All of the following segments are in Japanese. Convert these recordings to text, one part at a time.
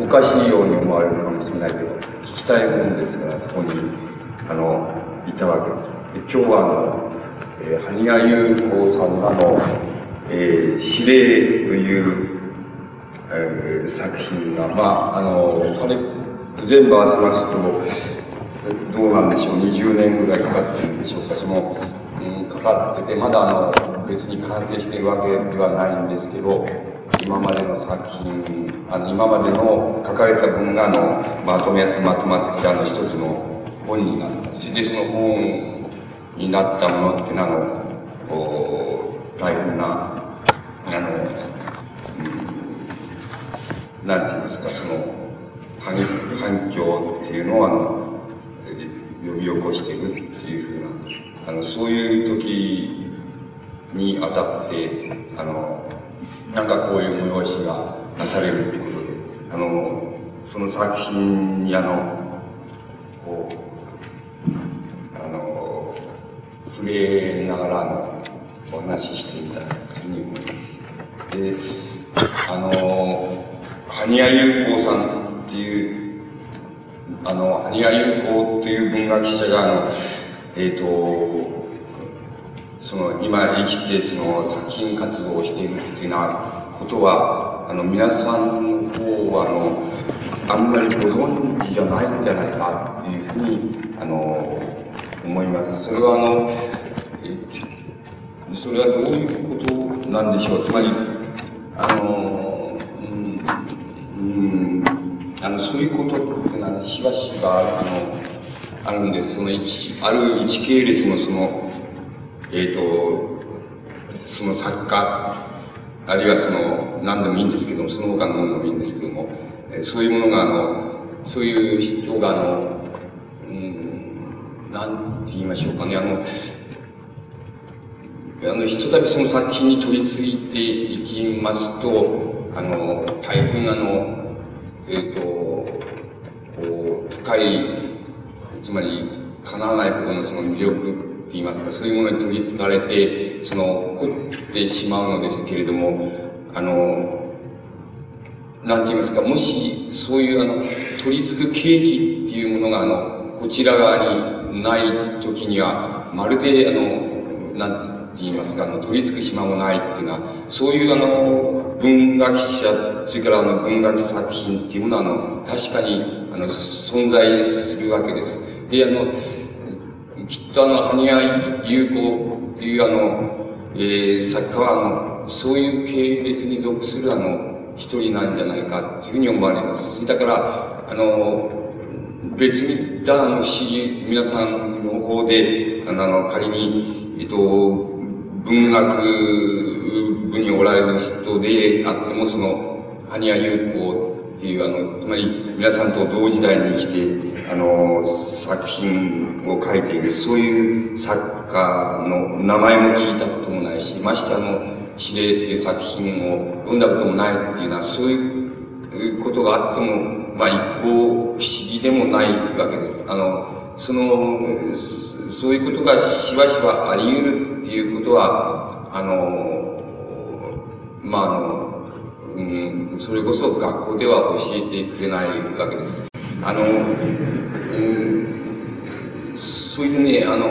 おかしいように思われるかもしれないけど、聞きたいもんですから、そこに、あの、いたわけです。で今日は、あの、えー、羽賀優子さんがの、えー、指令という、えー、作品が、まあ、あの、これ、全部合わせますと、どうなんでしょう、20年ぐらいかかってるんでしょうか、その、うん、かかってて、まだあの、別に完成しているわけではないんですけど、今までの作品、あの、今までの書かれた文が、の、まとめ、まとまってきたの、一つの本になったし。で、その本になったものっていうのは、大変な、あの、うん、なんて言いますか、その、反反響っていうのを、あの、呼び起こしているっていうふうな、あの、そういう時にあたって、あの、なんかこういう催しがなされるってことで、あの、その作品にあの、こう、あの、触れながらのお話ししていただくに思います。で、あの、羽谷優子さんっていう、あの、羽谷優子っていう文学者が、あの、えっ、ー、と、その、今生きて、その、作品活動をしているっていうようなことは、あの、皆さんの方は、あの、あんまりご存知じゃないんじゃないかっていうふうに、あの、思います。それは、あの、それはどういうことなんでしょう？つまり、あの、うん、うん、あの、そういうことっていうのは、しばしば、あの、あるんです。その、ある一系列のその、えっ、ー、と、その作家、あるいはその、何でもいいんですけども、その他のものでもいいんですけども、えそういうものが、あの、そういう人が、あの、うん、なんて言いましょうかね、あの、あの、ひとたびその作品に取り付いていきますと、あの、大変あの、えっ、ー、と、こう、深い、つまり、叶わないほどのその魅力って言いますか、そういうものに取り憑かれて、その、凝ってしまうのですけれども、あの、なんて言いますか、もし、そういうあの、取り付く契機っていうものが、あの、こちら側にない時には、まるで、あの、なんて言いますか、あの、取り付く島もないっていうのは、そういうあの、文学者、それからあの、文学作品っていうものは、あの、確かに、あの、存在するわけです。で、あの、きっとあの、羽谷優子っていうあの、えー、作家はあの、そういう系列に属するあの、一人なんじゃないかっていうふうに思われます。だから、あの、別に、だ、あの、詩、皆さんの方で、あの、仮に、えっと、文学部におられる人であっても、その、羽谷優子っていう、あの、つまり、皆さんと同時代にして、あの、作品を書いている、そういう作家の名前も聞いたこともないし、ましてあの、指令っていう作品を読んだこともないっていうのは、そういうことがあっても、まあ一方、不思議でもないわけです。あの、その、そういうことがしばしばあり得るっていうことは、あの、まああの、うん、それこそ学校では教えてくれないわけです。あの、うんそういうね、あの、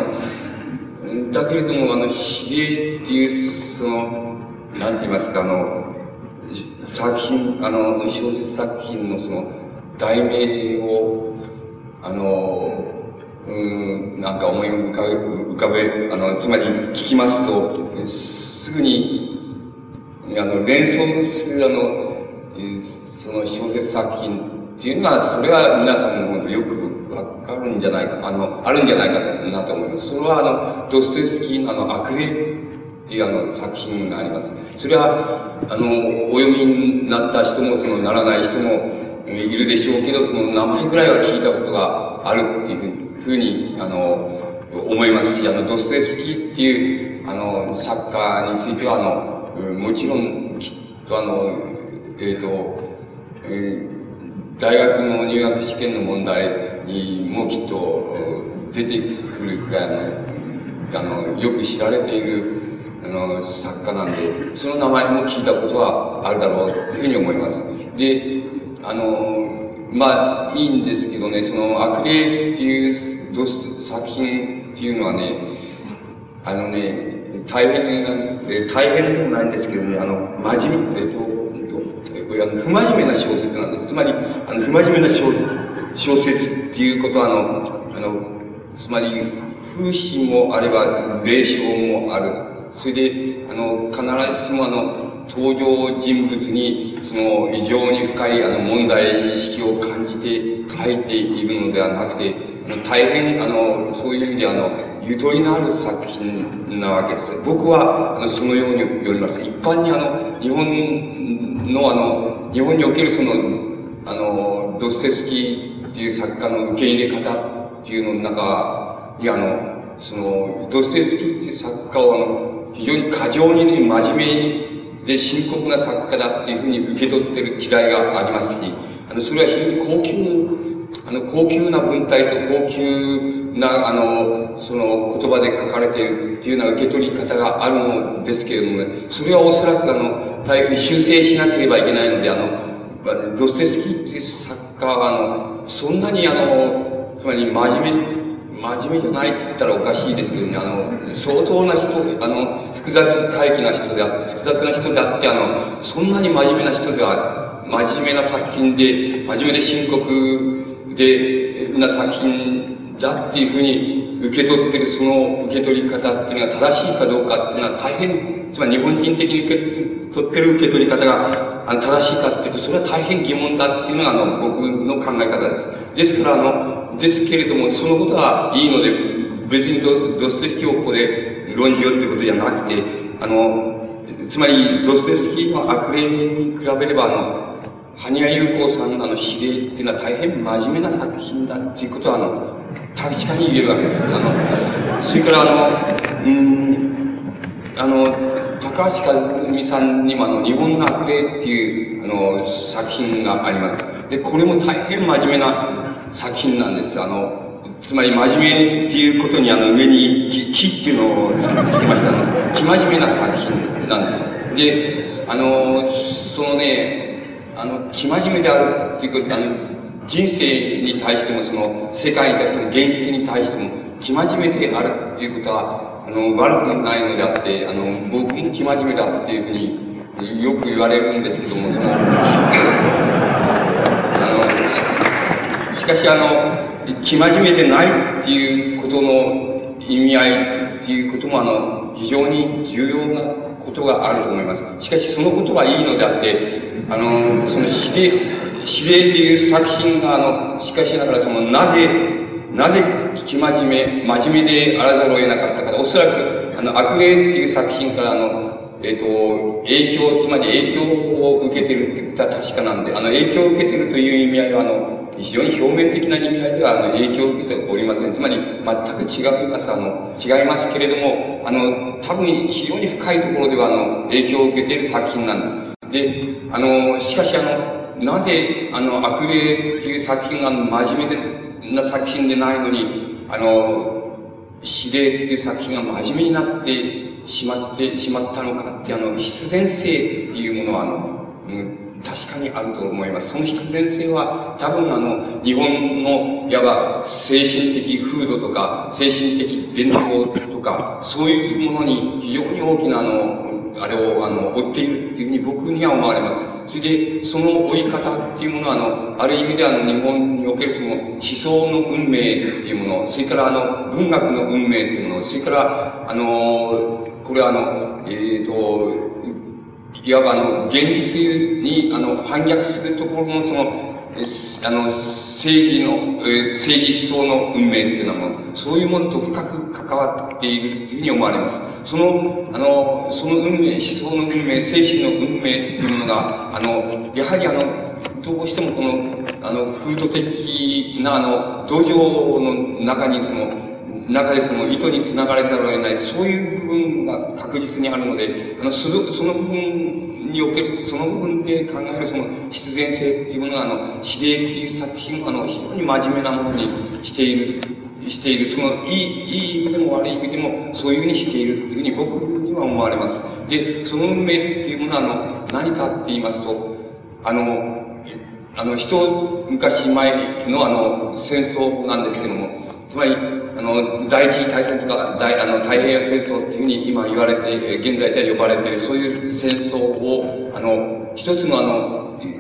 だけれども、あの、指令っていう、その、なんて言いますか、あの、作品、あの、小説作品のその、題名を、あの、うん、なんか思い浮かべ、浮かべ、あの、つまり聞きますと、すぐに、あの、連想するあの、その小説作品っていうのは、それは皆さんもよくわかるんじゃないか、あの、あるんじゃないかなと思います。それは、あの、ドストエスキーのあの、悪霊っていうあの、作品があります。それは、あの、お読みになった人も、その、ならない人もいるでしょうけど、その、名前ぐらいは聞いたことがあるっていうふうに、あの、思いますし、あの、ドストエスキーっていう、あの、作家については、あの、もちろん、きっとあの、えっ、ー、と、え大学の入学試験の問題にもきっと出てくるくらいの、あの、よく知られている、あの、作家なんで、その名前も聞いたことはあるだろうというふうに思います。で、あの、まあ、いいんですけどね、その、悪霊っていう作品っていうのはね、あのね、大変な、大変でもないんですけどね、あの、真面目、不真面目な小説なんです。つまり、あの、不真面目な小小説っていうことは、あの、あの、つまり、風刺もあれば、霊障もある。それで、あの、必ずしもあの、登場人物に、その、異常に深い、あの、問題意識を感じて書いているのではなくて、あの、大変、あの、そういう意味で、あの、ゆとりのある作品なわけです。僕は、あの、そのように読みます。一般に、あの、日本の、あの、日本におけるその、あの、ドステスキーっていう作家の受け入れ方っていうのの中に、あの、その、ドステスキーっていう作家を、あの、非常に過剰にね、真面目にで、深刻な作家だっていうふうに受け取ってる時代がありますし、あの、それは非常に高級、あの、高級な文体と高級な、あの、その言葉で書かれているっていうような受け取り方があるのですけれどもね、それはおそらくあの、大変修正しなければいけないので、あの、ロステスキーっていう作家は、あの、そんなにあの、つまり真面目、真面目じゃないって言ったらおかしいですけどね、あの、相当な人、あの、複雑回帰な人であって、複雑な人であって、あの、そんなに真面目な人では、真面目な作品で、真面目で深刻で、な作品だっていうふうに受け取ってる、その受け取り方っていうのが正しいかどうかっていうのは大変、つまり日本人的に受け取ってる受け取り方があの正しいかっていうと、それは大変疑問だっていうのが、あの、僕の考え方です。ですから、あの、ですけれども、そのことはいいので、別にドドステスキーをここで論じようってことじゃなくて、あの、つまり、ドステスキーの悪霊に比べれば、あの、羽生優子さんのあの指令っていうのは大変真面目な作品だっていうことは、あの、確かに言えるわけです。あの、それからあの、うん、あの、高橋和美さんにもあの、日本の悪霊っていう、あの、作品があります。で、これも大変真面目な作品なんです。あの、つまり真面目っていうことにあの上に木っていうのをつけましたの。生真面目な作品なんです。で、あの、そのね、あの、生真面目であるっていうこと、あの、人生に対してもその、世界に対しても、現実に対しても、生真面目であるっていうことは、あの、悪くないのであって、あの、僕も生真面目だっていうふうによく言われるんですけども、その、あの、しかしあの、生真面目でないっていうことの意味合いっていうことも、あの、非常に重要なことがあると思います。しかし、そのことはいいのであって、あの、その指令、指令っていう作品が、あの、しかしながら、その、なぜ、なぜ、生真面目、真面目であらざるを得なかったか、おそらく、あの、悪霊っていう作品から、あの、えっ、ー、と、影響、つまり影響を受けてるってことは確かなんで、あの、影響を受けてるという意味合いは、あの、非常に表面的な意味合いでは、あの、影響を受けておりません。つまり、全く違います。あの、違いますけれども、あの、多分非常に深いところでは、あの、影響を受けている作品なんです。で、あの、しかし、あの、なぜ、あの、悪霊っていう作品が真面目な作品でないのに、あの、指令っていう作品が真面目になってしまってしまったのかって、あの、必然性っていうものは、あの、うん確かにあると思います。その必然性は、多分あの、日本の、いわば、精神的風土とか、精神的伝統とか、そういうものに非常に大きなあの、あれを、あの、追っているっていうふうに僕には思われます。それで、その追い方っていうものは、あの、ある意味であの、日本におけるその、思想の運命っていうもの、それからあの、文学の運命っていうもの、それから、あの、これはあの、えっ、ー、と、いわばあの、現実に、あの、反逆するところのその、あの、正義の、え正義思想の運命っていうのはもう、そういうものと深く関わっているというふうに思われます。その、あの、その運命、思想の運命、精神の運命っていうものが、あの、やはりあの、どうしてもこの、あの、風土的な、あの、土壌の中にその、中でその意図につながれざるを得ない、そういう部分が確実にあるので、あの、その、部分における、その部分で考えるその必然性っていうものは、あの、指令っていう作品、あの、非常に真面目なものにしている、している、その、いい、いい意味でも悪い意味でも、そういうふうにしているっていうふうに僕には思われます。で、その運命っていうものは、あの、何かって言いますと、あの、あの、一昔前のあの、戦争なんですけども、つまり、あの、第一次大戦とか、大、あの、太平洋戦争っていうふうに今言われて、現在では呼ばれている、そういう戦争を、あの、一つのあの、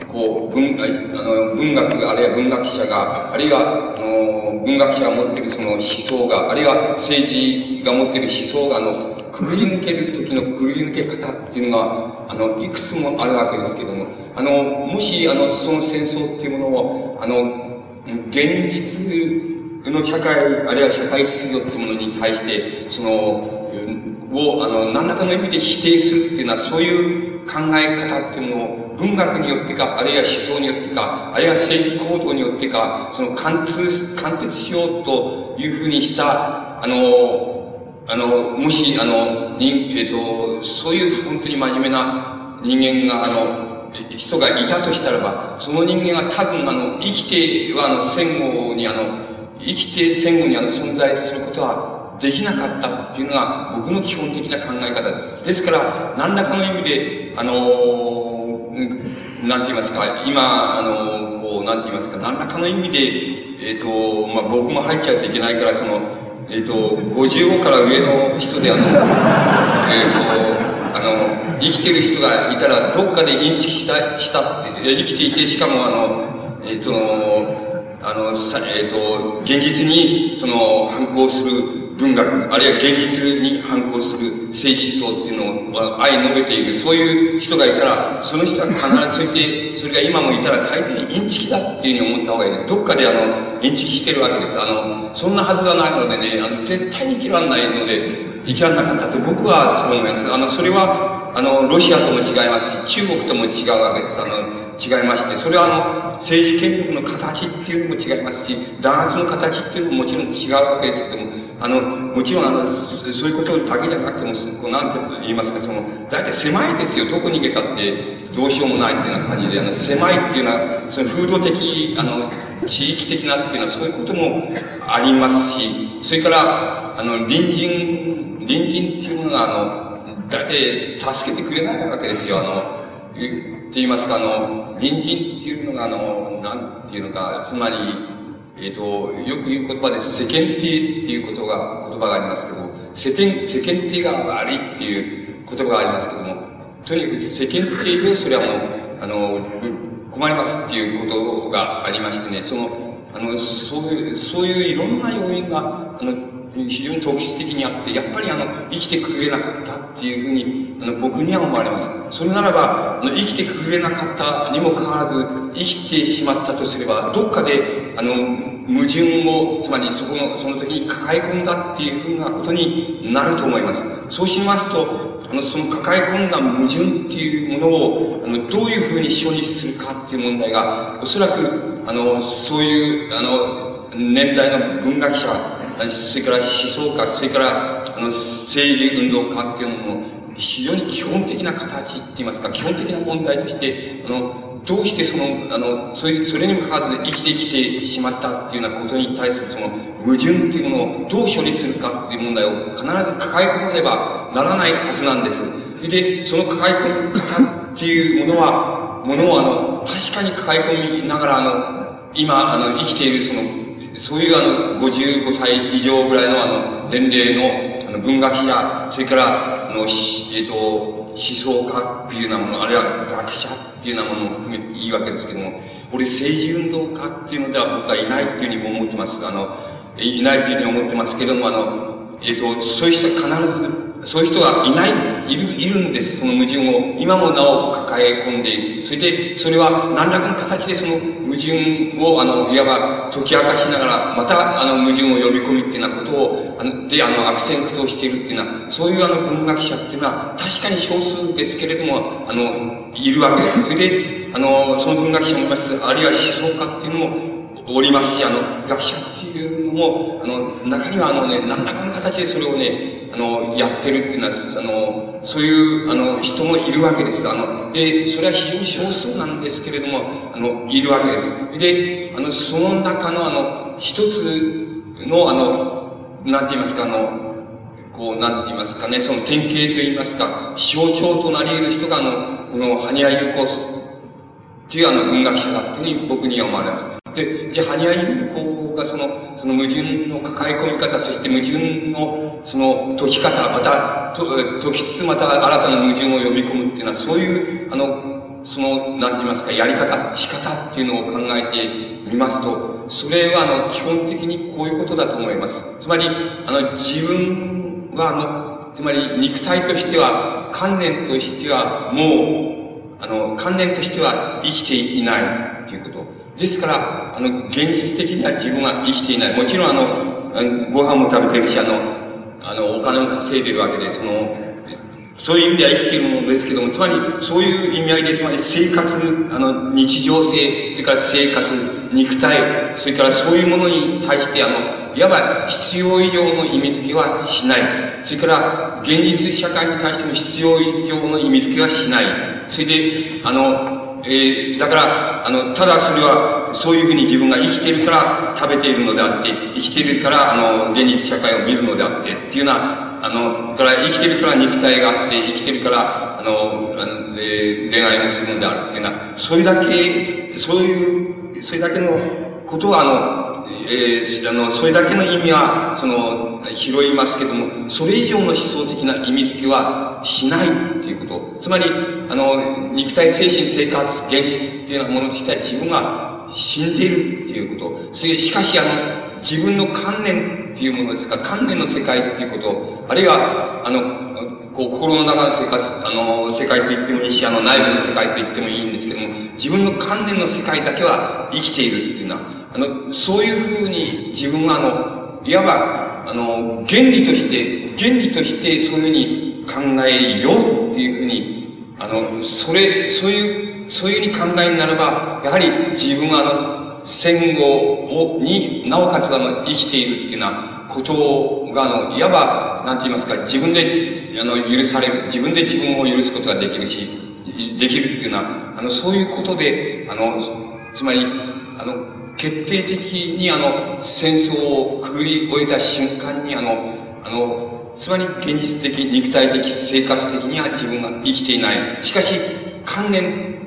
こう、文、あの、文学、あるいは文学者が、あるいは、あの、文学者が持っているその思想が、あるいは政治が持っている思想が、あの、くぐり抜ける時のくぐり抜け方っていうのが、あの、いくつもあるわけですけども、あの、もし、あの、その戦争っていうものを、あの、現実の社会、あるいは社会秩序ってものに対して、その、を、あの、何らかの意味で否定するっていうのは、そういう考え方っていうのを、文学によってか、あるいは思想によってか、あるいは政治行動によってか、その貫通、貫徹しようというふうにした、あの、あの、もし、あの、に、えっ、と、そういう本当に真面目な人間が、あの、人がいたとしたらば、その人間は多分、あの、生きては、あの、戦後に、あの、生きて戦後にあの、存在することはできなかったっていうのが、僕の基本的な考え方です。ですから、何らかの意味で、あの、なんて言いますか、今、あの、こう、なんて言いますか、何らかの意味で、えっ、と、まあ、僕も入っちゃうといけないから、その、えっ、ー、と、55から上の人であの、えっ、ー、と、あの、生きてる人がいたら、どっかで認識した、したって、生きていて、しかもあの、えっ、ー、と、あの、さえっ、と、現実に、その、反抗する文学、あるいは現実に反抗する政治思想っていうのを愛述べている、そういう人がいたら、その人は必ずついて、それが今もいたら大抵インチキだっていうふうに思った方がいい。どっかであの、インチキしてるわけです。あの、そんなはずはないのでね、あの、絶対に生きらないので、生きらなかったと僕はそう思います。あの、それは、あの、ロシアとも違いますし、中国とも違うわけです。あの、違いまして、それはあの、政治権力の形っていうのも違いますし、弾圧の形っていうのももちろん違うわけですけども、あの、もちろんあの、そういうことだけじゃなくても、こう、なんて言いますか、その、大体狭いですよ。どこに行けたってどうしようもないっていうような感じで、あの、狭いっていうのは、その風土的、あの、地域的なっていうのはそういうこともありますし、それから、あの、隣人、隣人っていうものが、あの、大体助けてくれないわけですよ。あの、って言いますか、あの、隣人っていうのが、あの、なんていうのか、つまり、えっ、ー、と、よく言う言葉で世間体っていうことが、言葉がありますけど、世間、世間体が悪いっていう言葉がありますけども、とにかく世間体でそれはもう、あの、困りますっていうことがありましてね、その、あの、そういう、そういういろんな要因が、あの、非常に特質的にあって、やっぱりあの、生きてくれなかったっていうふうに、あの、僕には思われます。それならば、あの、生きてくれなかったにもかかわらず、生きてしまったとすれば、どっかで、あの、矛盾を、つまりそこの、その時に抱え込んだっていうふうなことになると思います。そうしますと、あの、その抱え込んだ矛盾っていうものを、あの、どういうふうに処理するかっていう問題が、おそらく、あの、そういう、あの、年代の文学者、それから思想家、それから、あの、政治運動家っていうのも、非常に基本的な形って言いますか、基本的な問題として、あの、どうしてその、あの、それ、それにもかかわらず生きてきてしまったっていうようなことに対するその矛盾っていうものをどう処理するかっていう問題を必ず抱え込まねばならないはずなんです。それで、その抱え込み方っていうものは、ものをあの、確かに抱え込みながらあの、今、あの、生きているそのそういうあの、55歳以上ぐらいのあの、年齢の、あの、文学者、それから、あの、えっ、と、思想家っていうようなもの、あるいは学者っていうようなものも含めていいわけですけども、俺政治運動家っていうのでは僕はいないっていうふうに思ってます。あの、いないというふうに思ってますけども、あの、えっ、と、そういう人は必ずそういう人がいない、いる、いるんです。その矛盾を、今もなお抱え込んでいる。それで、それは何らかの形でその矛盾を、あの、いわば解き明かしながら、また、あの、矛盾を呼び込みっていうようなことを、あの、で、あの、悪戦苦闘しているっていうのは、そういうあの、文学者っていうのは、確かに少数ですけれども、あの、いるわけです。それで、あの、その文学者もいます。あるいは思想家っていうのも、おりますし、あの、学者っていうのも、あの、中にはあのね、何らかの形でそれをね、あの、やってるっていうのは、あの、そういう、あの、人もいるわけです。あの、で、それは非常に少数なんですけれども、あの、いるわけです。で、あの、その中のあの、一つの、あの、なんて言いますか、あの、こう、なんて言いますかね、その典型と言いますか、象徴となり得る人が、あの、この、ハニヤユコスっていうあの文学者だっていうふうに僕には思われます。で、じゃあ、ハニヤインコがその、その矛盾の抱え込み方、そして矛盾のその解き方、また、解きつつまた新たな矛盾を呼び込むっていうのは、そういう、あの、その、なんて言いますか、やり方、仕方っていうのを考えてみますと、それは、あの、基本的にこういうことだと思います。つまり、あの、自分は、あの、つまり肉体としては、観念としては、もう、あの、観念としては生きていないということ。ですから、あの、現実的には自分は生きていない。もちろん、あの、ご飯も食べてるし、あの、あの、お金を稼いでるわけで、その、そういう意味では生きているものですけども、つまり、そういう意味合いで、つまり生活、あの、日常性、それから生活、肉体、それからそういうものに対して、あの、いわば必要以上の意味付けはしない。それから、現実社会に対しても必要以上の意味付けはしない。それで、あの、えー、だから、あの、ただそれは、そういうふうに自分が生きているから食べているのであって、生きているから、あの、現実社会を見るのであって、っていうような、あの、だから生きているから肉体があって、生きているから、あの、あのえー、恋愛をするのであるっていうような、それだけ、そういう、それだけのことは、あの、えー、あの、それだけの意味は、その、拾いますけども、それ以上の思想的な意味付けはしないっていうこと。つまり、あの、肉体、精神、生活、現実っていうようなもの自体自分が死んでいるっていうこと。しかし、あの、自分の観念っていうものですか、観念の世界っていうこと、あるいは、あの、こう、心の中の生活、あの、世界と言ってもいいし、あの、内部の世界と言ってもいいんですけども、自分の観念の世界だけは生きているっていうのは、あの、そういうふうに自分はあの、いわば、あの、原理として、原理としてそういうふうに考えようっていうふうに、あの、それ、そういう、そういうふうに考えになれば、やはり自分はあの、戦後を、に、なおかつあの、生きているっていうようなことが、あの、いわば、なんて言いますか、自分で、あの、許される、自分で自分を許すことができるし、できるっていうのは、あの、そういうことで、あの、つまり、あの、決定的にあの、戦争をくぐり終えた瞬間にあの、あの、つまり現実的、肉体的、生活的には自分が生きていない。しかし、観念、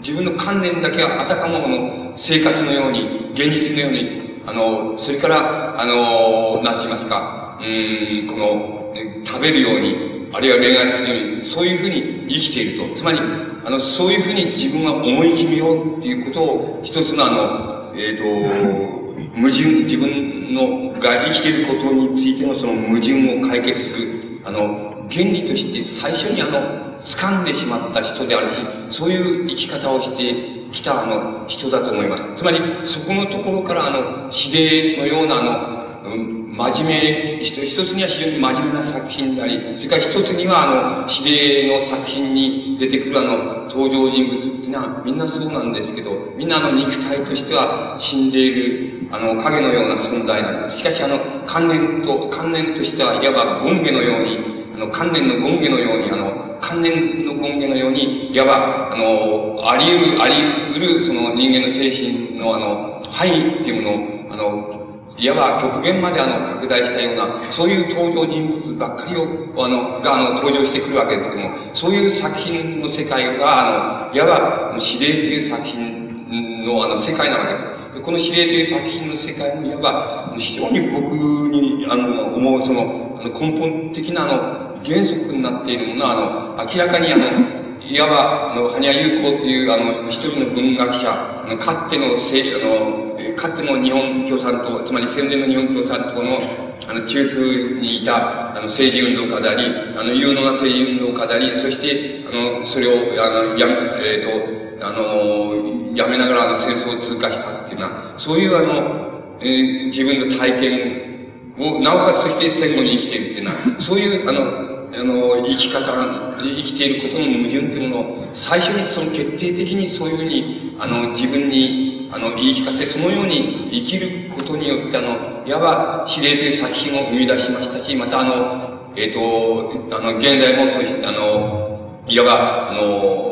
自分の観念だけはあたかもの生活のように、現実のように、あの、それから、あの、なんて言いますか、うん、この、食べるように、あるいは恋愛するように、そういうふうに生きていると。つまり、あの、そういうふうに自分は思い決めようっていうことを、一つのあの、えっ、ー、と、矛盾、自分のが生きていることについてのその矛盾を解決する、あの、原理として最初にあの、掴んでしまった人であるし、そういう生き方をしてきたあの、人だと思います。つまり、そこのところからあの、指令のようなあの、うん真面目、一つには非常に真面目な作品であり、それから一つには、あの、指令の作品に出てくるあの、登場人物っていうのは、みんなそうなんですけど、みんなあの、肉体としては死んでいる、あの、影のような存在なんです。しかし、あの、観念と、観念としては、いわば権下のように、あの、観念の権下のように、あの、観念の権下のように、いわば、あの、あり得る、あり得る、その人間の精神のあの、範囲っていうものを、あの、いわば極限まであの拡大したような、そういう登場人物ばっかりを、あの、があの登場してくるわけですけども、そういう作品の世界が、あの、いわば指令という作品のあの世界なわけです。この指令という作品の世界もいわば、非常に僕に、あの、思うその、あの根本的なあの、原則になっているものは、あの、明らかにあの、いわば、あの、羽生優子っていう、あの、一人の文学者、あの、かつての政治、あの、かつての日本共産党、つまり戦前の日本共産党の、あの、中枢にいた、あの、政治運動家であり、あの、有能な政治運動家であり、そして、あの、それを、あの、やめ、えっ、ー、と、あの、やめながら、あの、戦争を通過したっていうような、そういう、あの、えー、自分の体験を、なおかつそして戦後に生きてるっていうような、そういう、あの、あの、生き方、生きていることの矛盾っていうものを、最初にその決定的にそういうふうに、あの、自分に、あの、言い聞かせ、そのように生きることによって、あの、いわば、指令という作品を生み出しましたし、またあの、えっ、ー、と、あの、現在もそうし、あの、いわば、あの、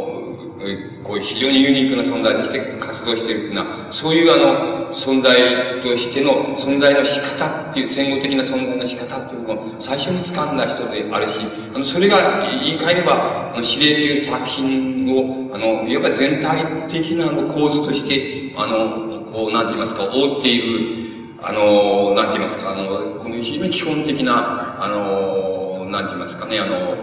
こう非常にユニークな存在として活動しているというのは、そういうあの、存在としての、存在の仕方っていう、戦後的な存在の仕方っていうのを最初に掴んだ人であるし、あの、それが言い換えれば、あの、指令という作品を、あの、いわば全体的な構図として、あの、こう、なんて言いますか、覆っている、あの、なんて言いますか、あの、この非常に基本的な、あの、なんて言いますかね、あの、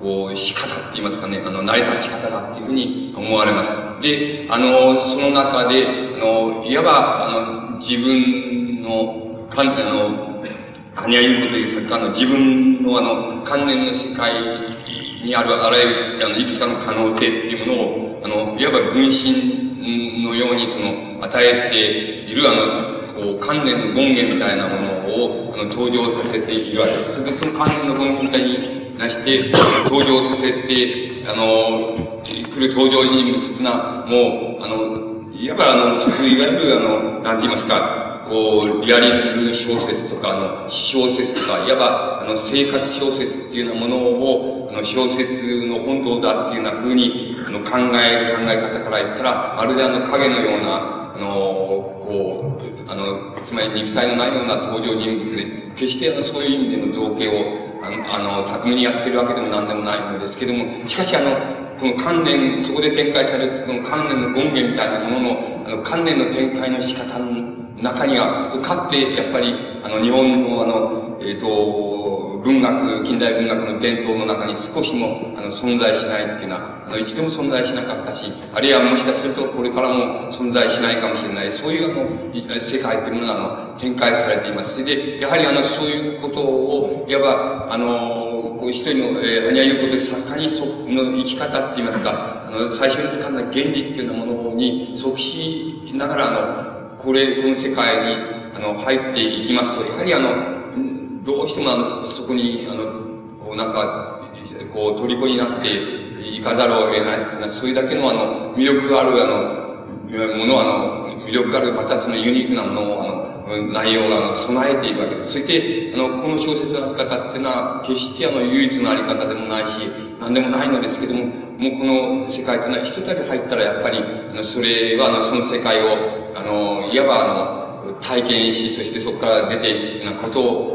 こう、仕方って言いますかね、あの、成り立ち方だっていうふうに思われます。で、あの、その中で、あの、いわば、あの、自分の、かん、あの、アニアユーという作家の自分のあの、関連の世界にあるあらゆる、あの、いくつかの可能性っていうものを、あの、いわば分身のようにその、与えているあの、こう、関連の権限みたいなものを、あの、登場させているわけです。それで、その関連の権限みたいに、なして、登場させて、あの、来る登場人物な、もう、あの、いわばあの、いわゆるあの、なんて言いますか、こう、リアリズム小説とか、あの、小説とか、いわば、あの、生活小説っていうようなものを、あの、小説の本当だっていうような風に、あの、考え、考え方から言ったら、まるであの、影のような、あの、こう、あの、つまり肉体のないような登場人物で、決してあの、そういう意味での造形を、あの、あの、巧みにやってるわけでも何でもないのですけども、しかしあの、この関連、そこで展開される、この関連の権限みたいなものの、あの、関連の展開の仕方の中には、かってやっぱり、あの、日本のあの、えっ、ー、と、文学、近代文学の伝統の中に少しも、あの、存在しないっていうのは、あの、一度も存在しなかったし、あるいはもしかするとこれからも存在しないかもしれない、そういうあの、世界というものが、あの、展開されています。で、やはりあの、そういうことを、いわば、あの、一人の、えー、アニヤユコという作家にその生き方って言いますか、あの、最初に掴んだ原理っていうようなものに即しながら、あの、これ、この世界に、あの、入っていきますと、やはりあの、どうしてもあの、そこに、あの、こうなんか、こう、虜になっていかざるを得ない。それだけのあの、魅力あるあの、ものあの、魅力ある、またそのユニークなものを、あの、内容が備えているわけです。そして、あの、この小説のあり方っていうのは、決してあの、唯一のあり方でもないし、何でもないのですけども、もうこの世界というのは、一たび入ったらやっぱり、あの、それは、あの、その世界を、あの、いわばあの、体験し、そしてそこから出ていくようなことを、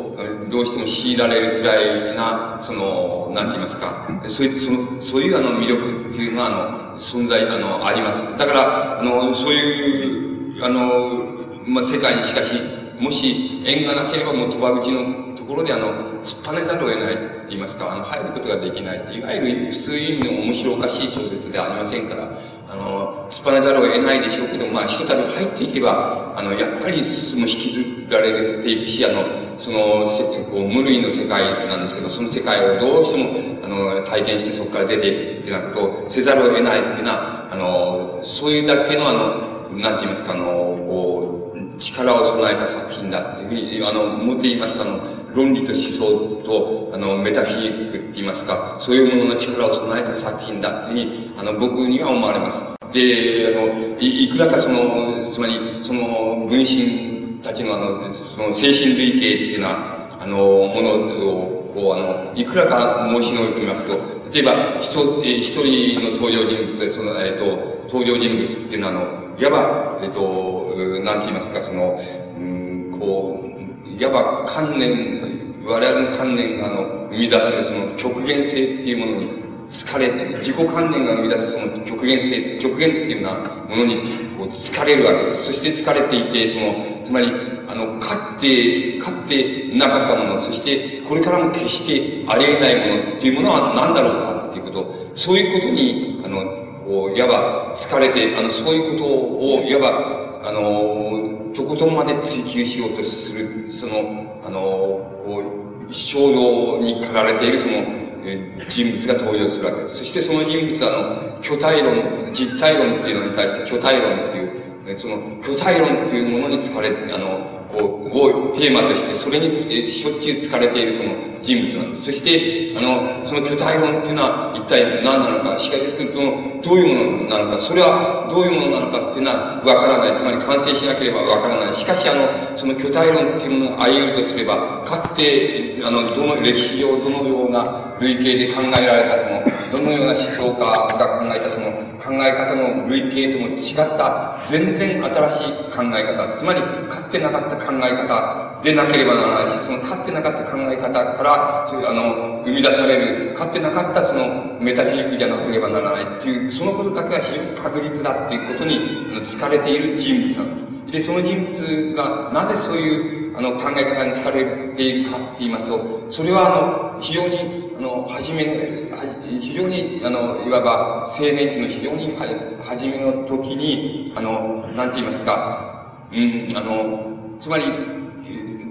どうしても強いられるぐらいな、その、なんて言いますか、そういう、そういうあの魅力っていうのは、あの、存在、あの、あります。だから、あの、そういう、あの、まあ、世界にしかし、もし縁がなければもう鳥羽口のところであの、突っぱねざるを得ないって言いますか、あの、入ることができない。いわゆる普通意味の面白おかしい小説ではありませんから、あの、突っぱねざるを得ないでしょうけど、まあ、ひとたび入っていけば、あの、やっぱりその引きずられていくし、あの、その、こう、無類の世界なんですけど、その世界をどうしても、あの、体験してそこから出ていってなことせざるを得ないっていうのは、あの、そういうだけのあの、なんて言いますか、あの、こう、力を備えた作品だっていうふうに、あの、思っていましたの、論理と思想と、あの、メタフィジックって言いますか、そういうものの力を備えた作品だっていうふうに、あの、僕には思われます。で、あの、いくらかその、つまり、その、分身たちのあの、その精神類型っていうのは、あの、ものを、こう、あの、いくらか申し述べてみますと、例えば、一人の登場人物で、その、えっ、ー、と、登場人物っていうのは、あの、いわば、えっと、なんて言いますか、その、うん、こう、いわば観念、我々の観念が、あの、生み出すその極限性っていうものに疲れて、自己観念が生み出すその極限性、極限っていうようなものに、こう、疲れるわけです。そして疲れていて、その、つまり、あの、勝って、勝ってなかったもの、そして、これからも決してあり得ないものっていうものは何だろうかっていうこと、そういうことに、あの、こう、いわば疲れて、あの、そういうことを、いわば、あの、とことんまで追求しようとする、その、あの、こう、衝動に駆られているその、え人物が登場するわけです。そしてその人物は、あの、巨体論、実体論っていうのに対して巨体論っていう、その、巨体論っていうものに疲れて、あの、こう、をテーマとして、それにしょっちゅう疲れているその人物なんです。そして、あの、その巨体論っていうのは一体何なのか、しかし、その、どういうものなのか、それはどういうものなのかっていうのはわからない。つまり完成しなければわからない。しかし、あの、その巨体論っていうものを歩るとすれば、かつて、あの、どの、歴史上どのような類型で考えられたその、どのような思想家が考えたその、考え方の類型とも違った、全然新しい考え方、つまり、かつてなかった考え方でなければならないし、そのかつてなかった考え方から、ううあの、生み出される、かつてなかったそのメタフィークじゃなければならないっていう、そのことだけは非常に確実だっていうことに疲れている人物なんです。で、その人物がなぜそういうあの考え方にされているかって言いますと、それはあの、非常にあの、初めの、非常に、あの、いわば青年期の非常には、初めの時に、あの、なんて言いますか、うん、あの、つまり、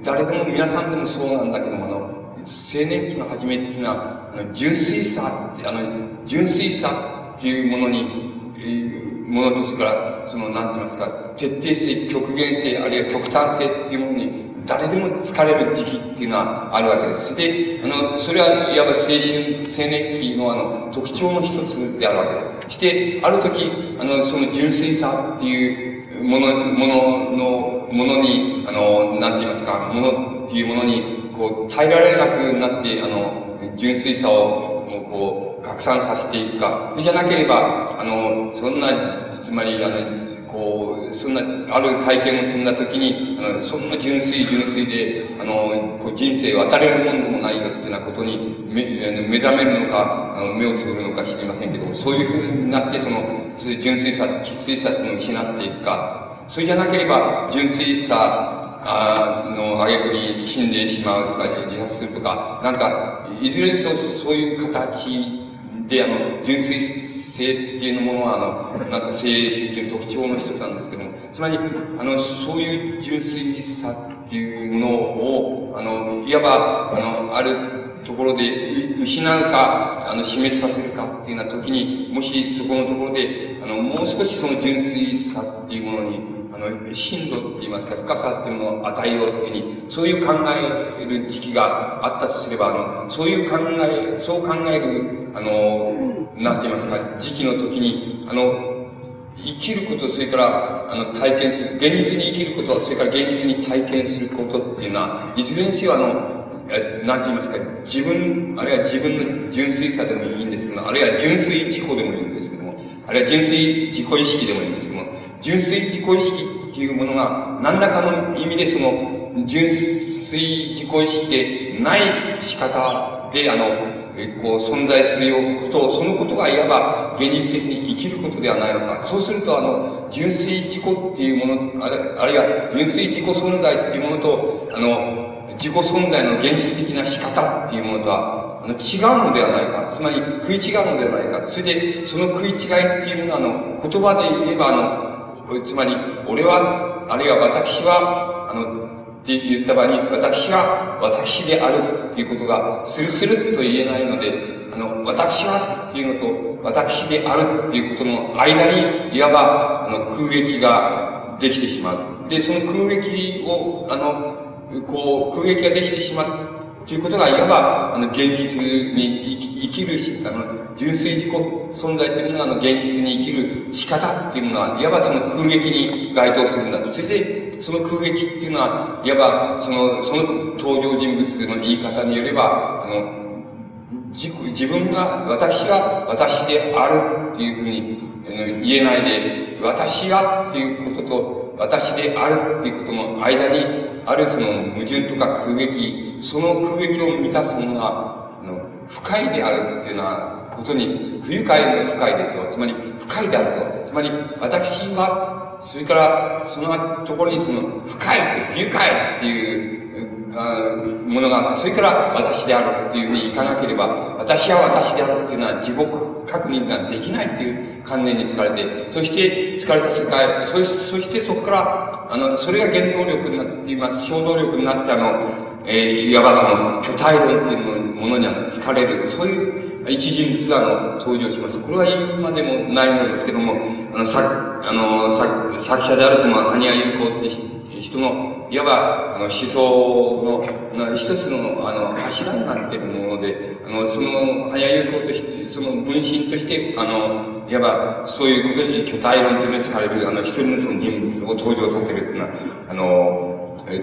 誰でも皆さんでもそうなんだけども、あの、青年期の初めっていうのは、あの、純粋さ、あの、純粋さっていうものに、えー、ものと、それから、その、なんて言いますか、徹底性、極限性、あるいは極端性っていうものに誰でも疲れる時期っていうのはあるわけです。で、あの、それはいわば青春、青年期のあの、特徴の一つであるわけです。して、ある時、あの、その純粋さっていうもの、ものの、ものに、あの、なんて言いますか、ものっていうものに、こう、耐えられなくなって、あの、純粋さを、こう、拡散させていくか。じゃなければ、あの、そんな、つまり、あの、こう、そんな、ある体験を積んだときに、あの、そんな純粋純粋で、あの、こう人生渡れるもんでもないよっていうようなことに目目覚めるのか、あの目をつぶるのか知りませんけど、そういうふうになって、その、純粋さ、喫水さを失っていくか、それじゃなければ、純粋さ、あの、あげくに死んでしまうとか、自殺するとか、なんか、いずれにせよそういう形で、あの、純粋性っていうものは、あの、なんか性っていう特徴の一つなんですけども、つまり、あの、そういう純粋さっていうものを、あの、いわば、あの、あるところで失うか、あの、死滅させるかっていうような時に、もしそこのところで、あの、もう少しその純粋さっていうものに、あの、深度って言いますか、深さっていうのを与えようというふうに、そういう考える時期があったとすれば、あの、そういう考え、そう考える、あの、なんて言いますか、時期の時に、あの、生きること、それから、あの、体験する、現実に生きること、それから現実に体験することっていうのは、いずれにせよあの、え、なんて言いますか、自分、あるいは自分の純粋さでもいいんですけど、あるいは純粋自己でもいいんですけども、あるいは純粋自己意識でもいいんですけど、純粋自己意識っていうものが、何らかの意味でその、純粋自己意識でない仕方で、あの、こう、存在するようことを、そのことがいわば現実的に生きることではないのか。そうすると、あの、純粋自己っていうもの、あるあるいは純粋自己存在っていうものと、あの、自己存在の現実的な仕方っていうものとは、あの、違うのではないか。つまり、食い違うのではないか。それで、その食い違いっていうものは、あの、言葉で言えば、あの、つまり、俺は、あるいは私は、あの、って言った場合に、私が私であるっていうことが、スルスルっと言えないので、あの、私はっていうのと、私であるっていうことの間に、いわば、あの、空撃ができてしまう。で、その空撃を、あの、こう、空撃ができてしまうということが、いわば、あの、現実に生きるし、あの、純粋自己存在というのは、あの、現実に生きる仕方っていうのは、いわばその空撃に該当するんだと。それで、その空撃っていうのは、いわば、その、その登場人物の言い方によれば、あの、自自分が、私が私であるっていうふうに言えないで、私がっていうことと、私であるっていうことの間に、あるその矛盾とか空撃、その空撃を満たすものが、あの、不快であるっていうようなことに、不愉快の不快ですよ。つまり、不快であると。つまり、私はそれから、そのところにその、深い、不愉快っていうあものが、それから私であるっていうふうにいかなければ、私は私であるっていうのは自己確認ができないっていう観念に疲れて、そして疲れた世界、そそしてそこから、あの、それが原動力になっています、衝動力になってあの、えー、いわばその、巨体論っていうものには疲れる、そういう一人物があの登場します。これは今でもないのですけども、あの、作、あの、作作者であるその、谷谷優子って人の、いわば、あの、思想の、一つの、あの、柱になっているもので、あの、その、谷谷優子として、その分身として、あの、いわば、そういうことに巨体論というのされる、あの、一人のその人物を登場させるというのは、あの、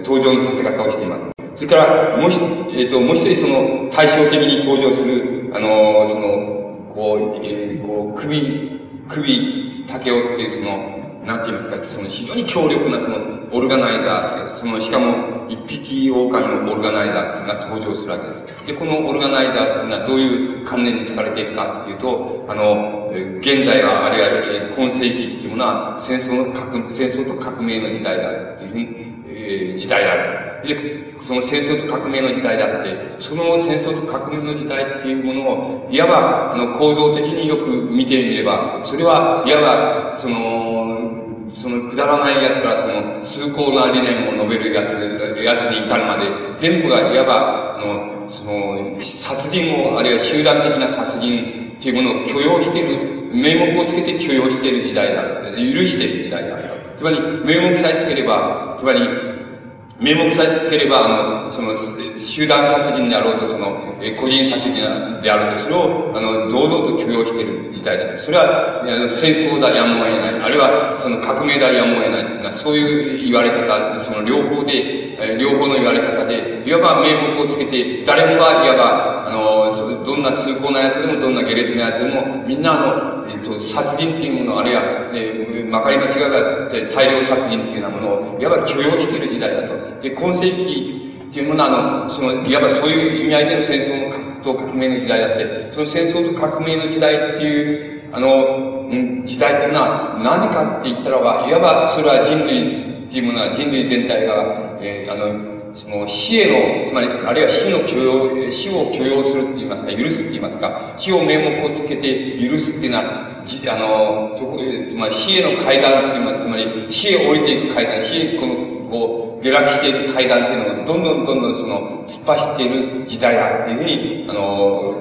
登場のさせ方をしています。それから、もう一、えっ、ー、と、もう一人その、対照的に登場する、あの、その、こう、えー、こう、首首竹雄っていうその、なんて言いますか、その非常に強力なその、オルガナイザー、その、しかも、一匹狼のオルガナイザーが登場するわけです。で、このオルガナイザーっていうのはどういう観念に使われているかっていうと、あの、現代は、あるいは、今世紀っていうものは、戦争の革、戦争と革命の時代だっていうふうに、えー、時代だ。で、その戦争と革命の時代だって、その戦争と革命の時代っていうものを、いわば、あの、構造的によく見てみれば、それは、いわば、その、そのくだらない奴からその、崇高な理念を述べる奴、奴に至るまで、全部がいわば、あの、その、殺人を、あるいは集団的な殺人っていうものを許容している、名目をつけて許容している時代だ。許している時代だ。つまり、名目さえつければ、つまり、名目さえつければ、あの、その、集団殺人であろうと、その、え個人殺人であろうと、それを、あの、堂々と許容している時代だ。それは、戦争だ、やむを得ない。あるいは、その革命だ、やむを得ない。そういう言われ方、その両方で、え両方の言われ方で、いわば名目をつけて、誰もが、いわば、あの、どんな崇高な奴でも、どんな下劣な奴でも、みんな、あの、えっと、殺人っていうもの、あるいは、えまかり間違いが大量殺人っていうようなものを、いわば許容している時代だと。で、今世紀っていうものは、あの、その、いわばそういう意味合いでの戦争と革命の時代だって、その戦争と革命の時代っていう、あの、時代っていうのは何かって言ったらば、いわばそれは人類っていうものは人類全体が、えー、あの、その死への、つまり、あるいは死の許容、死を許容するって言いますか、許すって言いますか、死を名目をつけて許すっていうのは、あの、とつまり死への階段って言いうのは、つまり死へ降りていく階段、死へこの、こう、下落していく階段っていうのを、どんどんどんどんその、突っ走っている時代だっていうふうに、あの、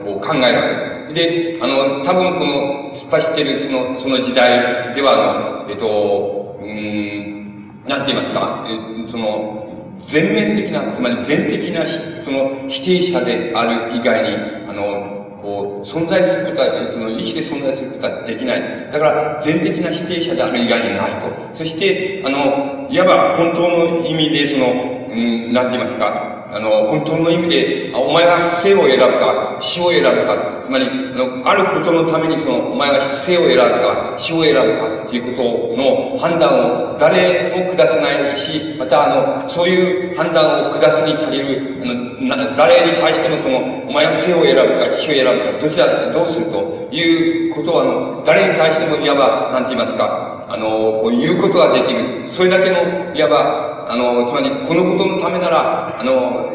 こう考えるわけです。で、あの、多分この、突っ走っているその、その時代では、あの、えっと、うん、なんて言いますか、えその、全面的な、つまり全的な、その、否定者である以外に、あの、こう、存在することは、その、意識で存在することはできない。だから、全的な否定者である以外にないと。そして、あの、いわば本当の意味で、その、うん、なんて言いますか、あの、本当の意味で、あお前は生を選ぶか、死を選ぶか、つまり、あの、あることのためにその、お前は生を選ぶか、死を選ぶかっていうことの判断を誰も下せないし、またあの、そういう判断を下すに足りる、あの、誰に対してもその、お前は生を選ぶか、死を選ぶか、どちら、どうするということは、あの、誰に対してもいわば、なんて言いますか、あの、言うことができる。それだけの、いわば、あの、つまり、このことのためなら、あの、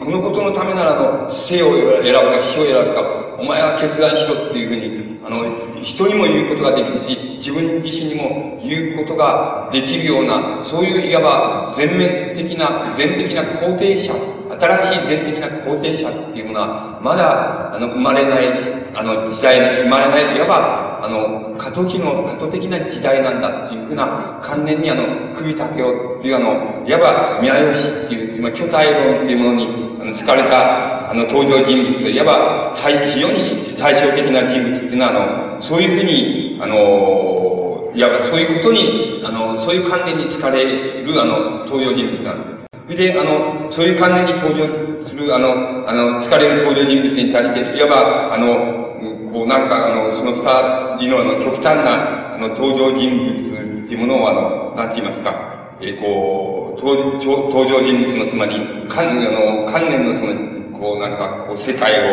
このことのためならの、生を選ぶか死を選ぶか、お前は決断しろっていうふうに、あの、人にも言うことができるし、自分自身にも言うことができるような、そういういわば全面的な、全的な肯定者、新しい全的な肯定者っていうものは、まだ、あの、生まれない、あの、時代に生まれない、いわば、あの、過渡期の、過渡的な時代なんだっていうふうな観念に、あの、首竹雄っていうあの、いわば、宮吉っていう、まり巨体論っていうものに、あの、疲れた、あの、登場人物と、いわば、非常に対照的な人物っていうのは、あの、そういうふうに、あの、いわばそういうことに、あの、そういう観念に疲れる、あの、登場人物なんです。それで、あの、そういう観念に登場する、あの、あの、疲れる登場人物に対して、いわば、あの、こう、なんか、あの、その二人の、あの、極端な、あの、登場人物っていうものを、あの、なんて言いますか、えー、こう、登場人物の、つまり、観念の、観念の、その、こう、なんか、こう、世界を、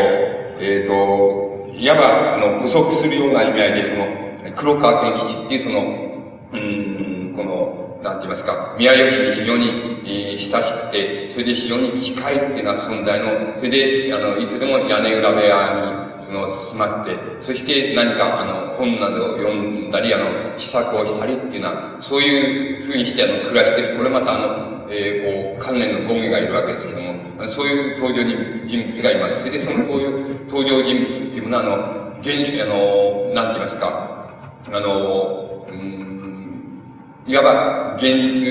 えっ、ー、と、いわば、あの、補足するような意味合いで、その、黒川健吉っていう、その、うん、この、なんて言いますか、宮吉に非常に、えー、親しくて、それで非常に近いっていうような存在の、それで、あの、いつでも屋根裏部屋に、その、住まって、そして何か、あの、本などを読んだり、あの、試作をしたりっていうような、そういうふうにして、あの、暮らしてる、これまた、あの、えー、こう、関連の語義がいるわけですけども、そういう登場人物がいます。それで、その、そういう登場人物っていうのは、あの、現、あの、なんて言いますか、あの、うんいわば現実、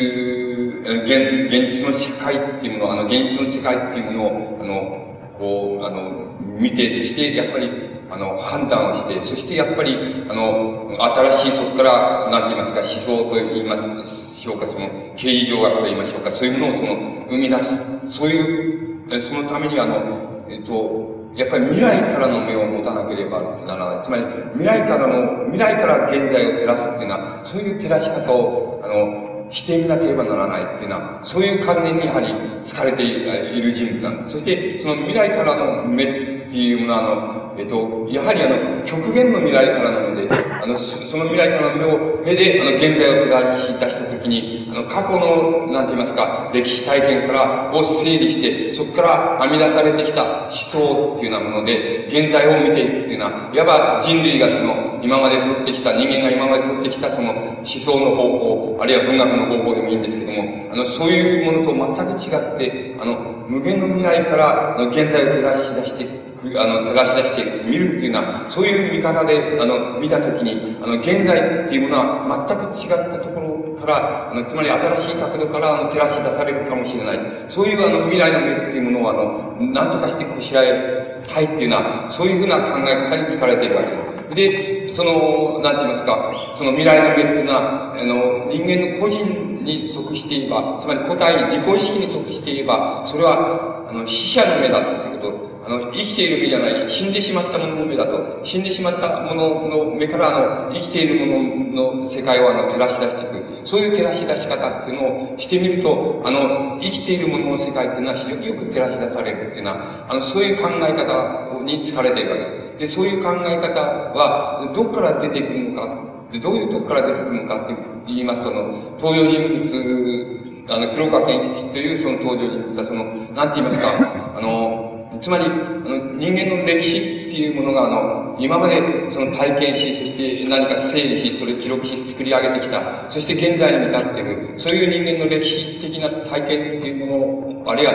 現現実の社会っていうもの、あの、現実の世界っていうものを、あの、こう、あの、見て、そしてやっぱり、あの、判断をして、そしてやっぱり、あの、新しいそこから、なんて言いますか、思想と言いますしょうか、その、経営上学と言いましょうか、そういうものをその、生み出す。そういう、そのためにあの、えっと、やっぱり未来からの目を持たなければならない。つまり、未来からの、未来から現在を照らすっていうのは、そういう照らし方を、あの、してみなければならないっていうのは、そういう観念にやはり疲れている人物なんです。そして、その未来からの目っていうものは、あの、えっと、やはりあの、極限の未来からなので、あの、その未来からの目を、目で、あの、現在を照らし出したときに、あの、過去の、なんて言いますか、歴史体験からを整理して、そこから編み出されてきた思想っていうようなもので、現在を見ていくっていうのは、いわば人類がその、今まで取ってきた、人間が今まで取ってきたその思想の方法、あるいは文学の方法でもいいんですけども、あの、そういうものと全く違って、あの、無限の未来から、あの、現在を照らし出してあの、照らし出して見るっていうのは、そういう見方で、あの、見たときに、あの、現在っていうものは全く違ったところから、あの、つまり新しい角度から、あの、照らし出されるかもしれない。そういう、あの、未来の目っていうものを、あの、何とかしてこしらえたいっていうのは、そういうふうな考え方に疲れているわけです。で、その、なんて言いますか、その未来の目っていうのは、あの、人間の個人に即していれば、つまり個体、自己意識に即していれば、それは、あの、死者の目だということあの、生きている目じゃない、死んでしまったものの目だと、死んでしまったものの目から、あの、生きているものの世界を、あの、照らし出していく。そういう照らし出し方っていうのをしてみると、あの、生きているものの世界っていうのは非常によく照らし出されるっていうのは、あの、そういう考え方に疲れているわけです。で、そういう考え方は、どこから出てくるのか、でどういうとこから出てくるのかって言いますと、あの、登場人物、あの、黒川健一というその登場人物は、その、なんて言いますか、あの、つまり、人間の歴史っていうものが、あの、今までその体験し、そして何か整理し、それ記録し、作り上げてきた、そして現在に至っている、そういう人間の歴史的な体験っていうもの、あるいは、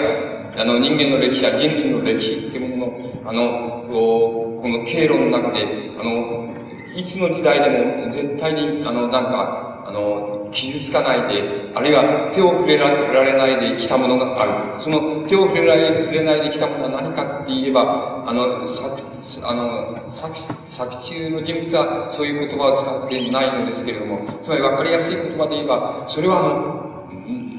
あの、人間の歴史や人類の歴史っていうものの、あの、この経路の中で、あの、いつの時代でも絶対に、あの、なんか、あの、傷つかないで、あるいは手を触れられないで来たものがある。その手を触れられ触れないで来たものは何かって言えば、あの、さ、あの、作、作中の人物はそういう言葉を使ってないのですけれども、つまり分かりやすい言葉で言えば、それはあの、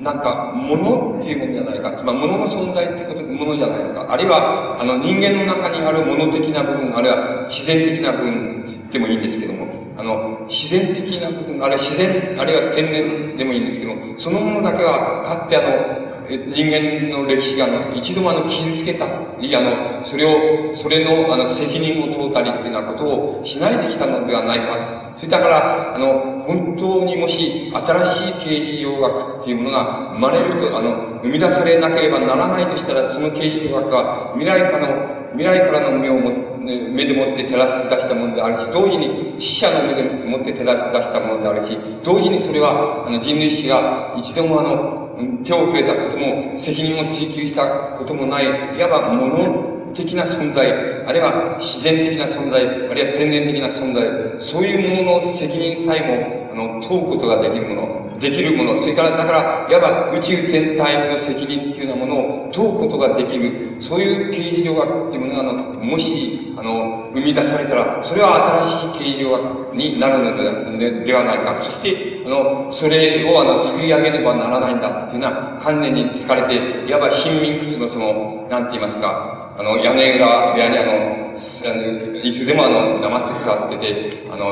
なんか、物っていうものじゃないか。つまり、物の存在ってこと、ものじゃないか。あるいは、あの、人間の中にある物的な部分、あるいは自然的な部分でもいいんですけども、あの、自然的な部分、あるいは自然、あるいは天然でもいいんですけど、そのものだけは、かってあの、人間の歴史が、一度もあの、傷つけたり、あの、それを、それの、あの、責任を問うたりっていうようなことをしないできたのではないか。それだから、あの、本当にもし、新しい刑事用学っていうものが生まれると、あの、生み出されなければならないとしたら、その刑事用学は、未来からの、未来からの目をも目でもって照らし出したものであるし、同時に死者の目でもって照らし出したものであるし、同時にそれは、あの、人類史が一度もあの、手を触れたことも、責任を追求したこともない、いわば物的な存在、あるいは自然的な存在、あるいは天然的な存在、そういうものの責任さえも、あの、問うことができるもの、できるもの、それから、だから、いわば宇宙全体の責任っていうようなものを問うことができる、そういう刑事上学っていうものが、あの、もし、あの、生み出されたら、それは新しい刑事上学になるのでではないか。そして、あの、それを、あの、作り上げねばならないんだっていうような観念に疲れて、いわば貧民窟のその、なんて言いますか、あの、屋根裏部屋にあの、あのいつでもあの、黙って座ってて、あの、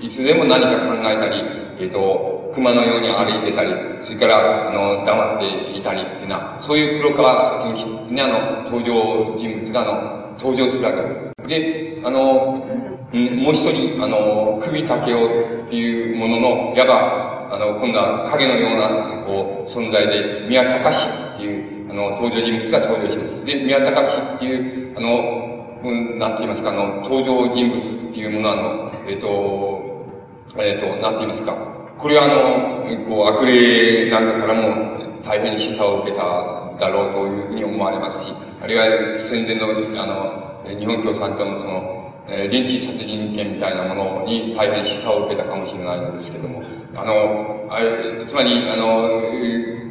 いつでも何か考えたり、えっ、と、熊のように歩いてたり、それから、あの、黙っていたりっていうな、そういう黒川教師ね、あの、登場人物が、あの、登場するわけです。で、あの、うん、もう一人、あの、首武雄っていうものの、いわば、あの、今度は影のような、こう、存在で、宮隆っていう、あの、登場人物が登場します。で、宮隆っていう、あの、うん、なんて言いますか、あの、登場人物っていうものは、あの、えっ、ー、と、えっ、ー、と、なんて言いますか、これはあの、こう、悪霊なんかからも大変示唆を受けただろうというふうに思われますし、あるいは戦前の、あの、日本共産党のその、えー、臨時殺人権みたいなものに大変示唆を受けたかもしれないのですけども、あの、あつまり、あの、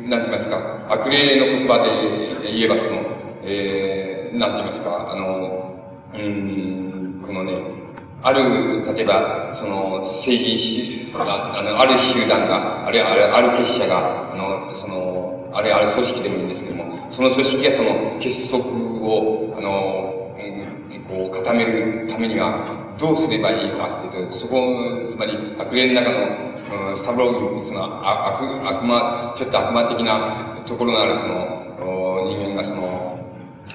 なんて言いますか、悪霊の言葉で言えばその、えー、なんて言いますか、あの、うん、このね、ある、例えば、その、政治あの、ある集団が、あるいはある結社が、あの、その、あるいはある組織でもいいんですけども、その組織がその結束を、あの、こう、固めるためには、どうすればいいかっていうと、そこ、つまり、悪霊の中の、うん、サブローその、悪、悪魔、ちょっと悪魔的なところがある、その、人間がその、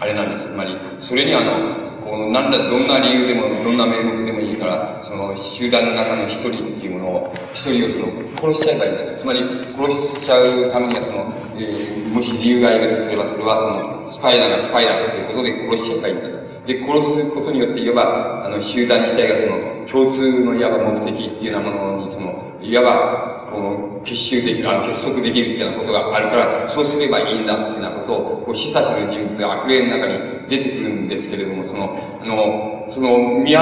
あれなんです。つまり、それにあの、この、なんだ、どんな理由でも、どんな名目でもいいから、その、集団の中の一人っていうものを、一人をその、殺しちゃえばいいんです。つまり、殺しちゃうためには、その、えー、もし理由がいるとすれば、それは、その、スパイダーがスパイダーということで殺しちゃえばいいんだと。で、殺すことによって言えば、あの、集団自体がその、共通のいわば目的っていうようなものに、その、いわば、この、結集できる、結束できるっていうようなことがあるから、そうすればいいんだっていうようなことを、示唆する人物が悪霊の中に出てくるんですけれども、その、あの、その、宮、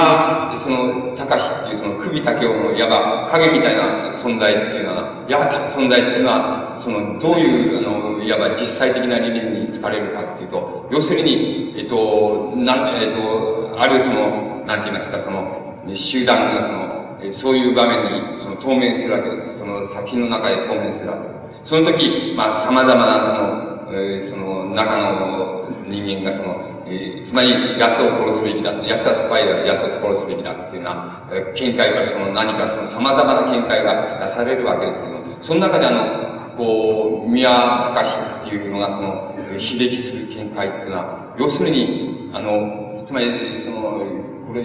その、高しっていう、その、首竹雄の、いわば、影みたいな存在っていうのは、やはり存在っていうのは、その、どういう、あの、いわば実際的な理念に疲れるかっていうと、要するに、えっと、なん、えっと、あるその、なんて言いますか、その、集団がその、そういう場面に、その、当面するわけです。その作品の中で当面するわけです。その時、まあ、様々な、その、えー、その、中の人間が、その、えー、つまり、奴を殺すべきだ。奴はスパイだ。奴を殺すべきだ。っていうような、えー、見解からその何かその様々な見解が出されるわけですけど、その中であの、こう、宮隆っていうのが、その、悲劇する見解っていうのは、要するに、あの、つまり、その、これ、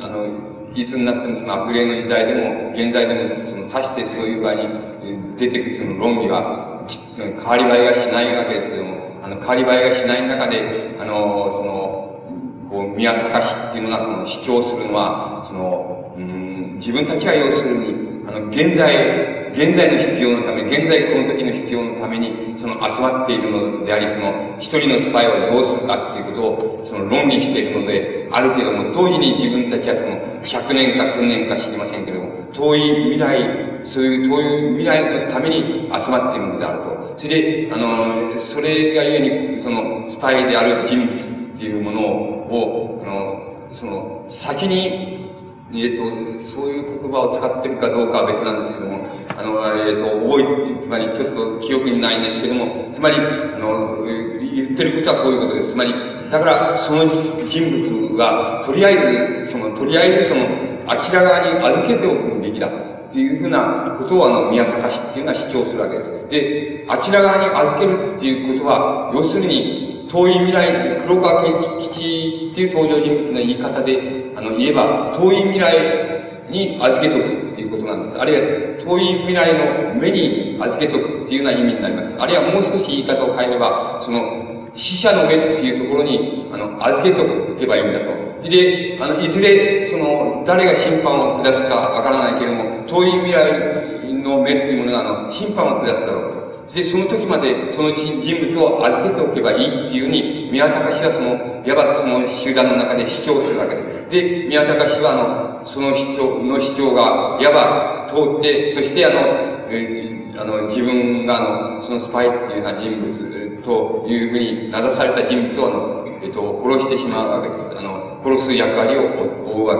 あの、いつになってもその悪霊の時代でも、現代でも、その、さしてそういう場合に出てくるその論理は、変わり映えがしないわけですけども、あの、変わり映えがしない中で、あの、その、こう、宮隆っていうのがその主張するのは、その、うん、自分たちは要するに、あの、現在、現在の必要のため、現在この時の必要のために、その集まっているのであり、その、一人のスパイをどうするかっていうことを、その論理しているので、あるけども、同時に自分たちはその、100年か数年か知りませんけれども、遠い未来、そういう遠い未来のために集まっているのであると。それで、あの、それがゆえに、その、スパイである人物っていうものを、あの、その、先にえっ、ー、と、そういう言葉を使っているかどうかは別なんですけども、あの、えっ、ー、と、覚えて、つまりちょっと記憶にないんですけども、つまり、あの、言ってることはこういうことです。つまり、だから、その人物は、とりあえず、その、とりあえずその、あちら側に預けておくべきだ。っていうふうなことを、あの、宮隆っていうのは主張するわけです。で、あちら側に預けるっていうことは、要するに、遠い未来、黒川健吉っていう登場人物の言い方で、あの、言えば、遠い未来に預けとくっていうことなんです。あるいは、遠い未来の目に預けとくっていうような意味になります。あるいはもう少し言い方を変えれば、その、死者の目っていうところに、あの、預けとけばいいんだと。で、あの、いずれ、その、誰が審判を下すかわからないけれども、遠い未来の目っていうものが、あの、審判を下すだろうと。で、その時まで、その人物を預けておけばいいっていうふうに、宮高氏はその、いわばその集団の中で主張するわけです。で、宮高氏は、あの、その人の主張が、いわば通って、そしてあの、えー、あの、自分があの、そのスパイっていうような人物というふうに名指された人物をあの、えっ、と、殺してしまうわけです。あの、殺す役割を負うわ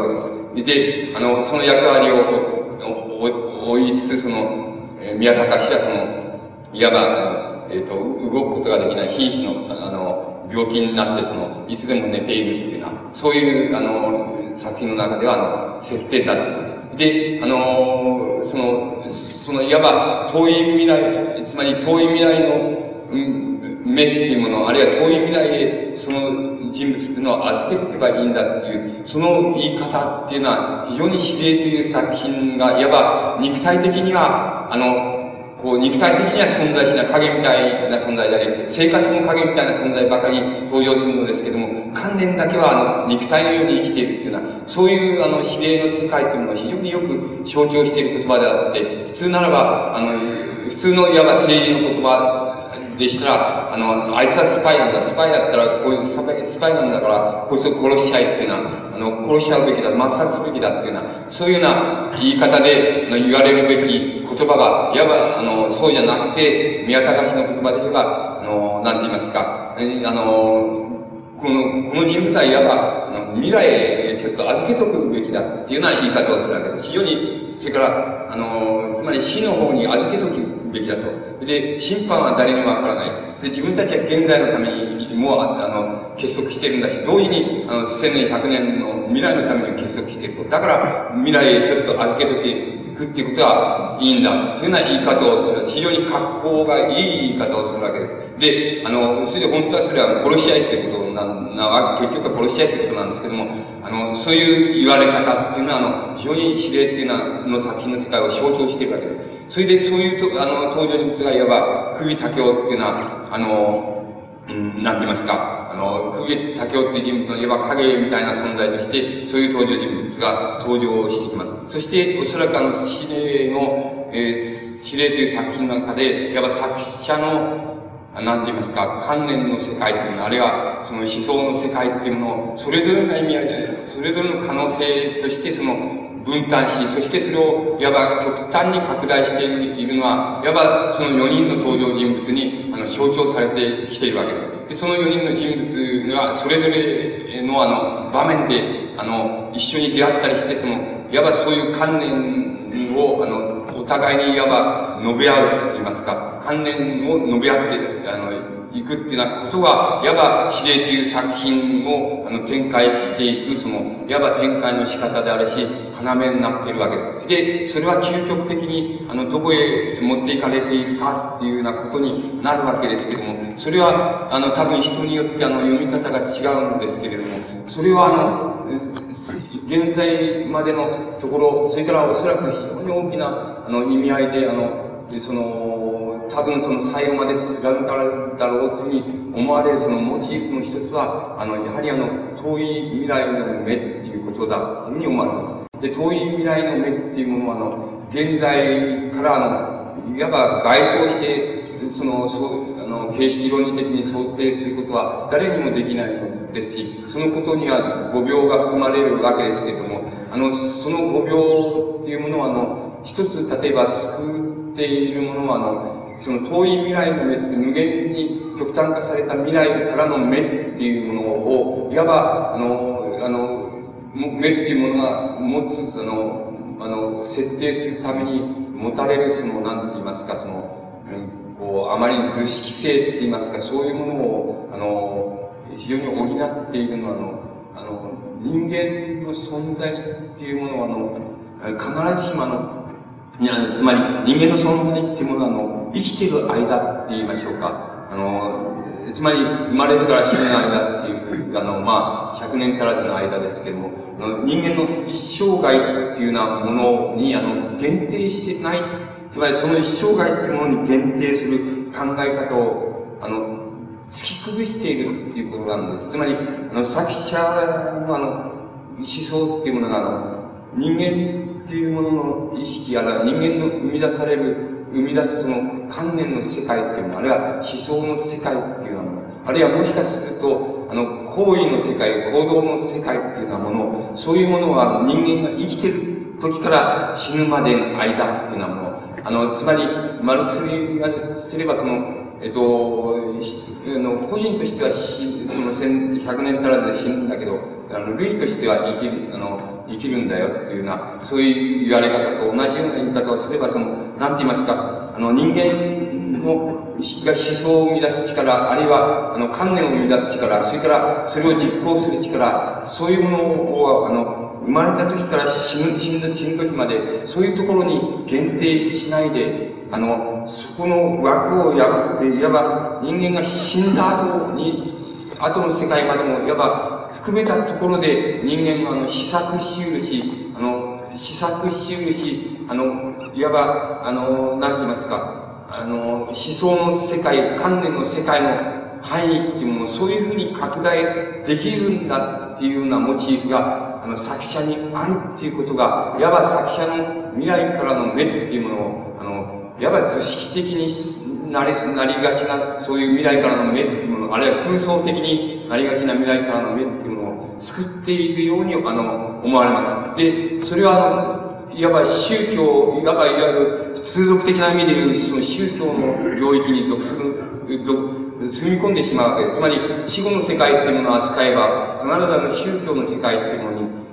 けです。で、あの、その役割を追いつつ、その、宮高氏はその、いわば、えっ、と、動くことができない瀕死の、あの、病気になって、その、いつでも寝ているっていうのは、そういう、あの、作品の中では、あの、設定になっています。で、あの、その、その、いわば、遠い未来、つまり遠い未来の、うん、目っていうもの、あるいは遠い未来へ、その人物っていうのを預けていけばいいんだっていう、その言い方っていうのは、非常に自然という作品が、いわば、肉体的には、あの、こう、肉体的には存在しない影みたいな存在であり、生活も影みたいな存在ばかり登場するのですけども、観念だけは、あの、肉体のように生きているっていうのは、そういう、あの、指令の世界というのは非常によく象徴している言葉であって、普通ならば、あの、普通のいわば政治の言葉でしたら、あの、あいつはスパイなんだ。スパイだったら、こういうスパイなんだから、こいつを殺しちゃえっていうのは、あの、殺しちゃうべきだ、抹殺すべきだっていうような、そういうような言い方で言われるべき言葉が、いわば、あの、そうじゃなくて、宮高氏の言葉で言えば、あの、なんて言いますか、あの、この、この人物はいわば、あの、未来へちょっと預けとくべきだっていうような言い方をするわけです。非常に、それから、あの、つまり死の方に預けとくべきだと。で、審判は誰にもわからない。それ自分たちは現在のためにも、あの、結束してるんだし、同時に、あの、千年、百年の未来のために結束していると。だから、未来へちょっと預けとけ、くっていうことはいいんだ。というような言い方をする。非常に格好がいい言い方をするわけです。で、あの、それで本当はそれは殺し合いってことな、な、結局は殺し合いってことなんですけども、あの、そういう言われ方っていうのは、あの、非常に指令っていうのは、の作品の世界を象徴しているわけです。それでそういうと、あの、登場人物がいわば、首竹雄っていうのは、あの、なんて言いますか、あの、竹雄っていう人物のいわば影みたいな存在として、そういう登場人物が登場してきます。そして、おそらくあの、指令の、えー、指令という作品の中で、いわば作者のなんて言いますか、観念の世界っていうの、あるいはその思想の世界っていうのを、それぞれの意味合いで、それぞれの可能性として、その、分担し、そしてそれを、いわば極端に拡大しているのは、いわばその4人の登場人物に、あの、象徴されてきているわけです。で、その4人の人物が、それぞれのあの、場面で、あの、一緒に出会ったりして、その、いわばそういう観念を、あの、お互いにいわば述べ合うと言いますか、観念を述べ合って、あの、いくっていうなことが、いわば、指令という作品を、あの、展開していく、その、いわば展開の仕方であるし、要になっているわけです。で、それは究極的に、あの、どこへ持っていかれているかっていうようなことになるわけですけども、それは、あの、多分人によって、あの、読み方が違うんですけれども、それは、あの、現在までのところ、それからおそらく非常に大きな、あの、意味合いで、あの、その、多分その最後まで貫かれるだろうというふうに思われるそのモチーフの一つは、あの、やはりあの、遠い未来の目っていうことだというふうに思われます。で、遠い未来の目っていうものは、あの、現在からあの、いわば外装して、その、そう、あの、形式論理的に想定することは誰にもできないですし、そのことには語病が含まれるわけですけれども、あの、その語病っていうものは、あの、一つ、例えば救っているものは、あの、その遠い未来の目って無限に極端化された未来からの目っていうものを、いわば、あの、あの、目っていうものが持つ、あの、あの、設定するために持たれる、その、なんて言いますか、その、こう、あまり図式性って言いますか、そういうものを、あの、非常に補っているのは、あの、あの、人間の存在っていうものは、あの、必ずしもあの、つまり、人間の存在っていうものは、あの、生きてる間って言いましょうか。あの、つまり、生まれてから死ぬ間っていう、あの、まあ、100年足らずの間ですけども、あの人間の一生涯っていうようなものに、あの、限定してないつまりその一生涯っていうものに限定する考え方を、あの、突き崩しているっていうことなんです。つまり、あの、作者のあの、思想っていうものが、あの、人間っていうものの意識、あるいは人間の生み出される、生み出すその観念の世界っていうの、あるいは思想の世界っていうのは、あるいはもしかすると、あの、行為の世界、行動の世界っていうようなもの、そういうものは人間が生きてる時から死ぬまでの間っていうようなもの、あの、つまり、マルクスがすれば、その、えっと、の個人としては死、その100年足らずで死ぬんだけど、あの、類としては生きる、あの、生きるんだよっていうような、そういう言われ方と同じような言い方をすれば、その、なんて言いますか、あの、人間の、が思想を生み出す力、あるいは、あの、観念を生み出す力、それから、それを実行する力、そういうものを、あの、生まれた時から死ぬ、死ぬ、死ぬ時まで、そういうところに限定しないで、あの、そこの枠を破って、いわば人間が死んだ後に、後の世界までも、いわば含めたところで人間があの、試作しうるし、あの、試作しうるし、あの、いわば、あの、何て言いますか、あの、思想の世界、観念の世界の範囲っていうものをそういうふうに拡大できるんだっていうようなモチーフが、あの、作者にあるっていうことが、いわば作者の未来からの目っていうものを、あの、いわば図式的になり、なりがちな、そういう未来からの目っていうもの、あるいは空想的になりがちな未来からの目っていうものを作っているように、あの、思われます。で、それは、あの、いわば宗教、いわばいわゆる通俗的な意味で言う、その宗教の領域に属する、踏み込んでしまうわけです。つまり、死後の世界っていうものを扱えば、必ずあの宗教の世界っていうものに、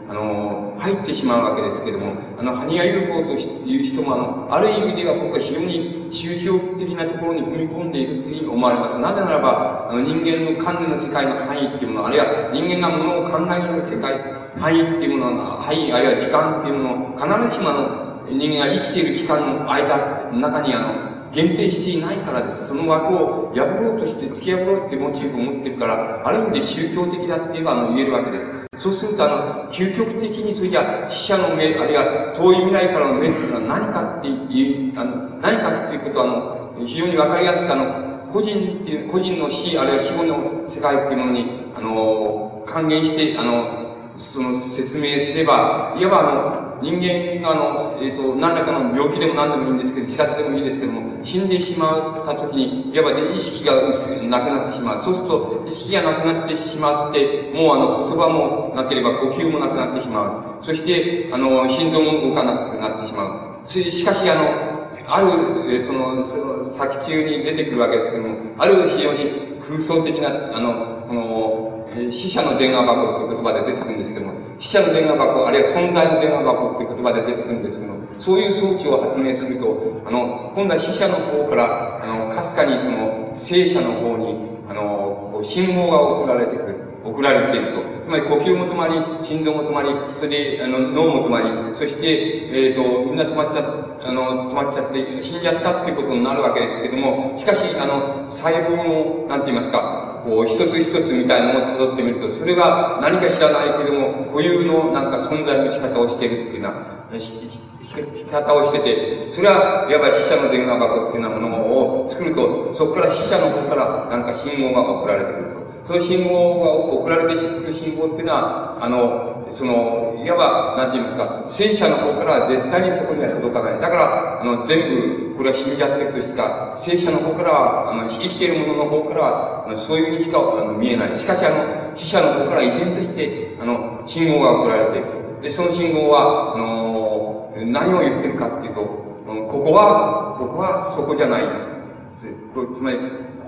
入ってしまうわけですけども、あの、ハニヤユルコという人も、あの、ある意味では僕は非常に宗教的なところに踏み込んでいるというふうに思われます。なぜならば、あの、人間の観念の世界の範囲っていうもの、あるいは人間がものを考える世界、範囲っていうものの、範囲、あるいは時間っていうものを、必ずしもあの、人間が生きている期間の間、中にあの、限定していないからです。その枠を破ろうとして、突き破ろうってモチーフを持ってるから、ある意味で宗教的だって言えばあの言えるわけです。そうすると、あの、究極的にそれじゃ、死者の目、あるいは遠い未来からの目っていうのは何かっていう、あの、何かっていうことは、あの、非常にわかりやすく、あの、個人っていう、個人の死、あるいは死後の世界っていうものに、あの、還元して、あの、その説明すれば、いわばあの、人間があの、えっ、ー、と、何らかの病気でも何でもいいんですけど、自殺でもいいですけども、死んでしまった時に、いわば意識がなくなってしまう。そうすると、意識がなくなってしまって、もうあの、言葉もなければ呼吸もなくなってしまう。そして、あの、心臓も動かなくなってしまう。しかし、あの、ある、えその、その、先中に出てくるわけですけども、ある非常に空想的な、あの、この、死者の電話箱という言葉で出てくるんですけども、死者の電話箱、あるいは存在の電話箱という言葉で出てくるんですけども、そういう装置を発明すると、あの、今度は死者の方から、あの、かすかにその、生者の方に、あの、信号が送られてくる。送られていると。つまり呼吸も止まり、心臓も止まり、それで、あの、脳も止まり、そして、えっ、ー、と、みんな止まっちゃあの、止まっちゃって、死んじゃったっていうことになるわけですけども、しかし、あの、細胞の、なんて言いますか、こう、一つ一つみたいなのを辿ってみると、それが何か知らないけども、固有のなんか存在の仕方をしているっていうような、仕方をしてて、それは、いわば死者の電話箱っていうようなものを作ると、そこから死者の方からなんか信号が送られてくると。その信号が送られてくる信号っていうのは、あの、その、いわば、なんて言いますか、戦車の方からは絶対にそこには届かない。だから、あの、全部、これは死んじゃってるとしか、戦車の方からは、あの、生きているものの方からは、あのそういうにしかあの見えない。しかし、あの、死者の方から依然として、あの、信号が送られている。で、その信号は、あの、何を言ってるかっていうと、ここは、ここはそこじゃない。つまり、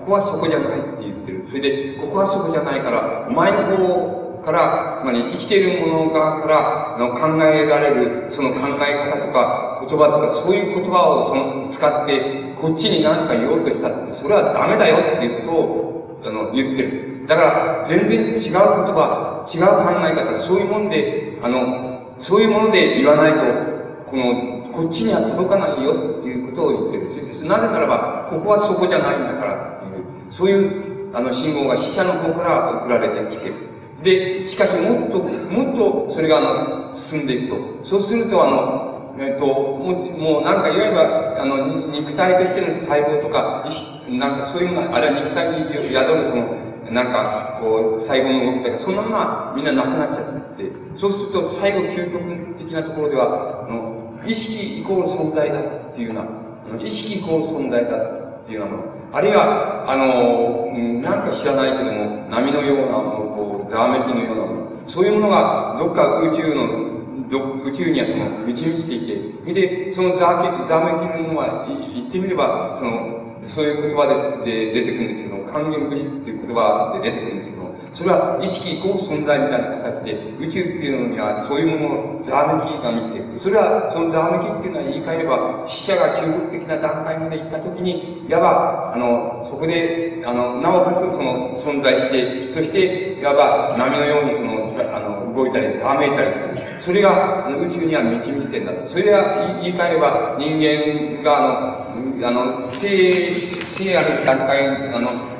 ここはそこじゃないって言ってる。それで、ここはそこじゃないから、お前の方から、つまり生きている者側からの考えられる、その考え方とか、言葉とか、そういう言葉をその使って、こっちに何か言おうとしたって、それはダメだよっていうことを、あの、言ってる。だから、全然違う言葉、違う考え方、そういうもんで、あの、そういうもので言わないと、この、こっちには届かないよっていうことを言ってる。なぜならば、ここはそこじゃないんだからっていう、そういう、あの、信号が死者の方から送られてきてる。で、しかしもっと、もっとそれがあの、進んでいくと。そうするとあの、えっと、もう、もうなんかいわば、あの、肉体としての細胞とか、なんかそういうもの、あるいは肉体に宿るその、なんか、こう、細胞の動きとか、そんなものはみんななくなっちゃって、そうすると最後究極的なところでは、あの、意識イコール存在だっていうような、意識イコール存在だっていうの。あるいは、あの、なんか知らないけども、波のような、こう、ざわめきのようなもの。そういうものが、どっか宇宙の、ど宇宙にはその、満ち満ちていて、で、そのざわめきのものは、言ってみれば、その、そういう言葉でで出てくるんですけど、還元物質っていう言葉で出てくるんですけど、それは意識イコール存在みたいな形で、宇宙っていうのにはそういうもののざわめきが満ちていく。それは、そのざわめきっていうのは言い換えれば、死者が究極的な段階まで行ったときに、いわば、あの、そこで、あの、なおかつその存在して、そして、いわば波のようにその、あの、動いたり、ざわめいたりする。それが、あの、宇宙には満ち満ちてんだと。それが言い換えれば、人間が、あの、あの、生、生ある段階、あの、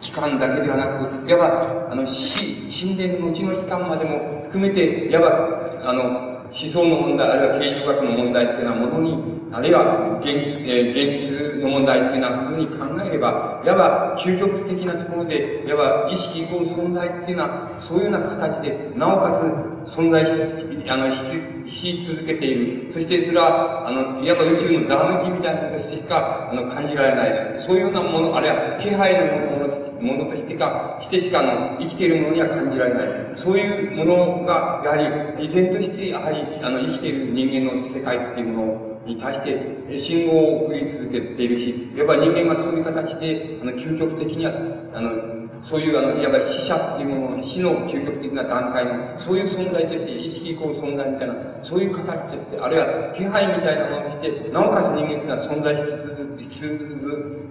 期間だけではなく、いわば、あの、死、神殿の後の期間までも含めて、いわば、あの、思想の問題、あるいは形状学の問題っていうようなものに、あるいは現実、えー、現実の問題っていうようなふうに考えれば、いわば究極的なところで、いわば意識イコール存在っていうのは、そういうような形で、なおかつ存在し、あの、し続けている。そしてそれは、あの、いわば宇宙のざわめきみたいなことしてしか、あの、感じられない。そういうようなもの、あるいは気配のものものとしてか、してしかの生きているものには感じられない。そういうものが、やはり、依然として、やはり、あの、生きている人間の世界っていうものに対して、信号を送り続けているし、いわば人間がそういう形で、あの、究極的には、あの、そういう、あの、いわば死者っていうもの、死の究極的な段階の、そういう存在として、意識以降存在みたいな、そういう形として、あるいは気配みたいなものとして、なおかつ人間というのは存在し続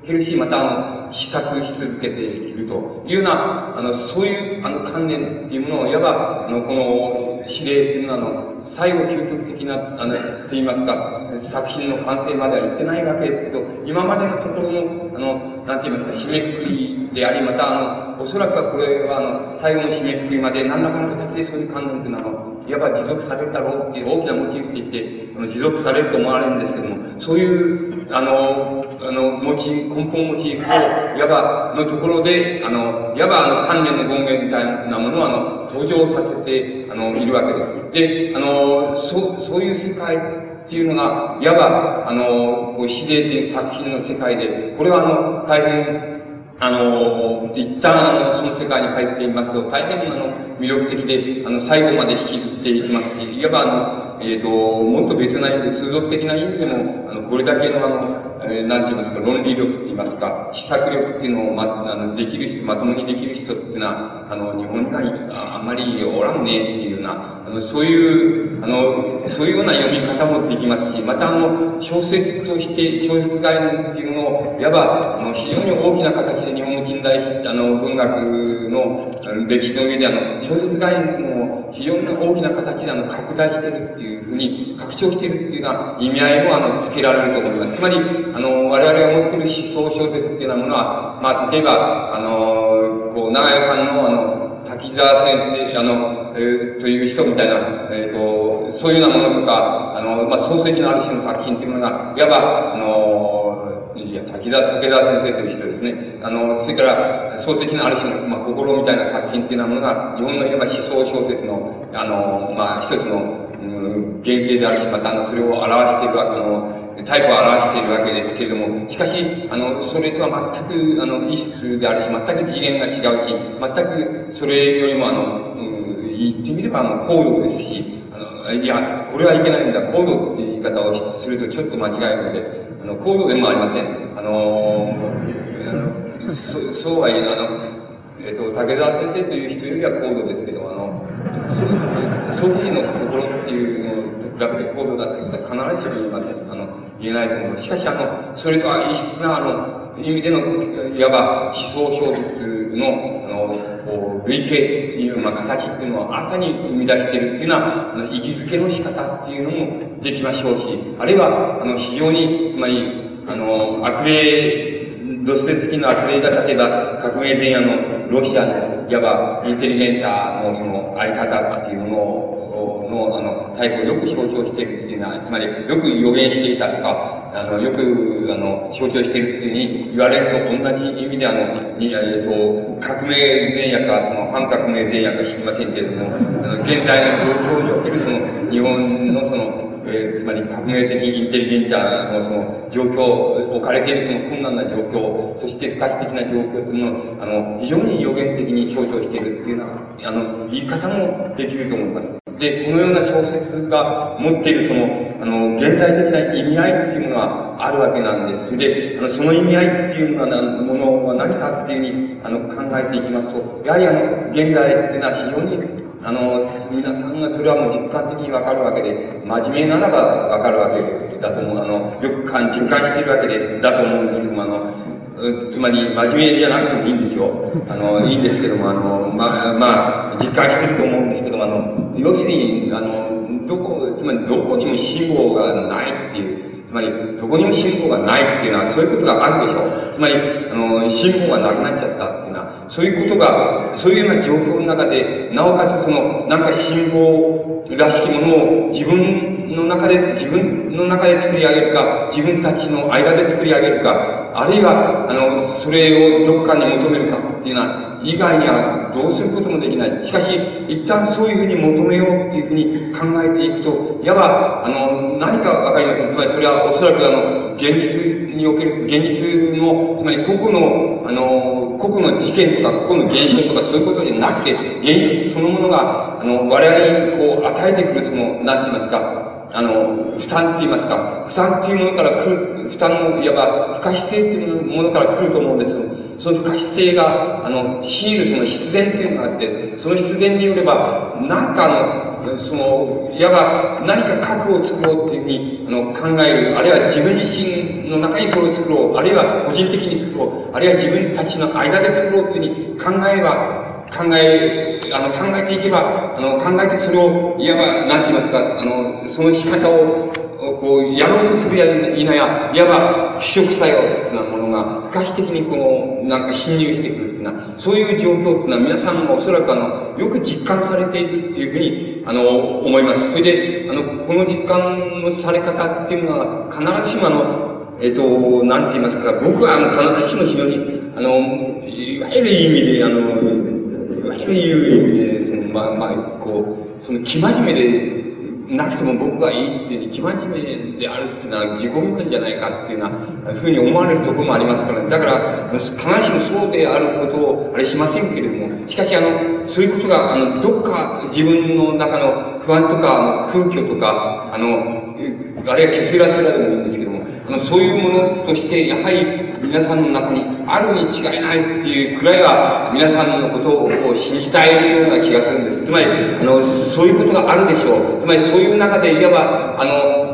けるし、また、あの、試作し続けているというような、あの、そういう、あの、観念っていうものを、いわば、あの、この、指令っていうのは、あの、最後究極的な、あの、と言いますか、作品の完成までは行ってないわけですけど、今までのところの、あの、なんて言いますか、締めくくりであり、また、あの、おそらくはこれは、あの、最後の締めくくりまで何らかの形でそういう観念というのは、いわば持続されるだろうっていう大きなモチーフと言って、あの持続されると思われるんですけども、そういう、あの、あの、モチ根本モチーフを、いわば、のところで、あの、いわば、あの、観念の権限みたいなものを、あの、登場させて、あの、いるわけです。で、あの、そう、そういう世界っていうのが、いわば、あの、こう自然で作品の世界で、これはあの、大変、あの、一旦あの、その世界に入っていますと、大変あの、魅力的で、あの、最後まで引きずっていきますし、いわばあの、えっ、ー、と、もっと別な意味で、通俗的な意味でも、あの、これだけのあの、えー、なんて言いますか、論理力って言いますか、試作力っていうのを、ま、あの、できる人、まともにできる人っていうのは、あの、日本にはあんまりおらんねっていうような、あの、そういう、あの、そういうような読み方もできますし、またあの、小説として、小説概念っていうのを、いわば、あの、非常に大きな形で日本代あの、文学の歴史の上であの、小説概念を非常に大きな形であの、拡大してるっていうふうに、拡張してるっていうような意味合いもあの、つけられると思います。つまり、あの、我々が持ってる思想小説っていうようなものは、まあ、例えば、あの、こう、長屋さんのあの、滝沢先生、あの、えー、という人みたいな、えっ、ー、と、そういうようなものとか、あの、まあ、漱石のある種の作品っていうものが、いわば、あの、や、滝沢、竹沢先生という人ですね。あの、それから、漱石のある種の、まあ、心みたいな作品っていうようなものが、日本のいわば思想小説の、あの、まあ、一つの、うん、原型であるし、また、あの、それを表しているわけの、タイプを表しているわけですけれども、しかし、あの、それとは全く、あの、異質であるし、全く次元が違うし、全く、それよりも、あの、うん、言ってみれば、あの、高度ですし、あの、いや、これはいけないんだ、高度っていう言い方をするとちょっと間違えるので、の、高度でもありません。あの、そそうはいえ、あの、えっ、と、竹澤先生という人よりは高度ですけど、あの、そう、の心っていうのを比べて高度だということは必ずしも言いません。あの、言えないと思います。しかし、あの、それとは異質な、あの、意味での、いわば思想小説の、あの、こう、類型っていう、まあ、形っていうのは、新たに生み出しているっていうのは、あの、意義づけの仕方っていうのもできましょうし、あるいは、あの、非常に、つまり、あの、悪霊、ドステスキの悪霊が例えば、革命前夜のロシアの、いわば、インテリゲンタのその、あり方っていうものを、の、あの、タイプをよく象徴しているっていうのは、つまり、よく予言していたとか、あの、よく、あの、象徴しているっていうふうに言われると、同じ意味で、あの、に、えっと、革命前夜か、その、反革命前夜か知りませんけれども、あの、現在の状況における、その、日本のその、えー、つまり革命的インテリゲンターのその状況、置かれているその困難な状況、そして不可避的な状況というのを、あの、非常に予言的に象徴しているっていうような、あの、言い方もできると思います。で、このような小説が持っているその、あの、現代的な意味合いっていうものはあるわけなんです。で、あのその意味合いっていうのはものは何かっていうふうに、あの、考えていきますと、やはりあの、現代っていうのは非常に、あの、皆さんがそれはもう実感的にわかるわけで、真面目ならばわかるわけだと思う。あの、よく感、実感しているわけで、だと思うんですけども、あの、つまり、真面目じゃなくてもいいんですよ。あの、いいんですけども、あの、まあ、まあ、実感してると思うんですけども、あの、要するに、あの、どこ、つまりどこにも信号がないっていう、つまり、どこにも信号がないっていうのは、そういうことがあるでしょう。つまり、あの、信号がなくなっちゃった、そういうことが、そういうような状況の中で、なおかつその、なんか信号らしきものを自分の中で、自分の中で作り上げるか、自分たちの間で作り上げるか、あるいは、あの、それをどこかに求めるかっていうのは、以外にはどうすることもできない。しかし、一旦そういうふうに求めようっていうふうに考えていくと、いわば、あの、何かわかりません。つまりそれはおそらくあの、現実における、現実の、つまり個々の、あの、個々の事件とか、個々の現象とかそういうことじゃなくて、現実そのものが、あの、我々にこう、与えてくるその、なんて言いますか、あの、負担って言いますか、負担っていうものから来る、負担の、いわば、不可避性というものから来ると思うんですよ。その不可避性が、あの、強いるその必然というのがあって、その必然によれば、なんかあの、その、いわば何か核を作ろうっていうふうにあの考える、あるいは自分自身の中にそれを作ろう、あるいは個人的に作ろう、あるいは自分たちの間で作ろうというふうに考えれば、考え、あの、考えていけば、あの、考えてそれを、いわば、なんて言いますか、あの、その仕方を、こう、やろうとするやいなや、いわば、腐食作用なものが、可避的にこう、なんか侵入してくるっていうのは、そういう状況っていうのは皆さんがおそらくあの、よく実感されているっていうふうに、あの、思います。それで、あの、この実感のされ方っていうのは、必ずしもあの、えっ、と、なんて言いますか、僕はあの、必ずしも非常に、あの、いわゆる意味で、あの、いわゆる言う意味で、その、まあ、まあ、こう、その、生真面目で、なくても僕がいいって一番真面目であるっていうのは自己満なんじゃないかっていうようなふうに思われるところもありますから、だから、必ずしもそうであることをあれしませんけれども、しかしあの、そういうことが、あの、どっか自分の中の不安とか空虚とか、あの、あるいは削らせられるもいいんですけども、あの、そういうものとして、やはり皆さんの中にあるに違いないっていうくらいは、皆さんのことを信じたいような気がするんです。つまり、あの、そういうことがあるでしょう。つまり、そういう中で、いわば、あの、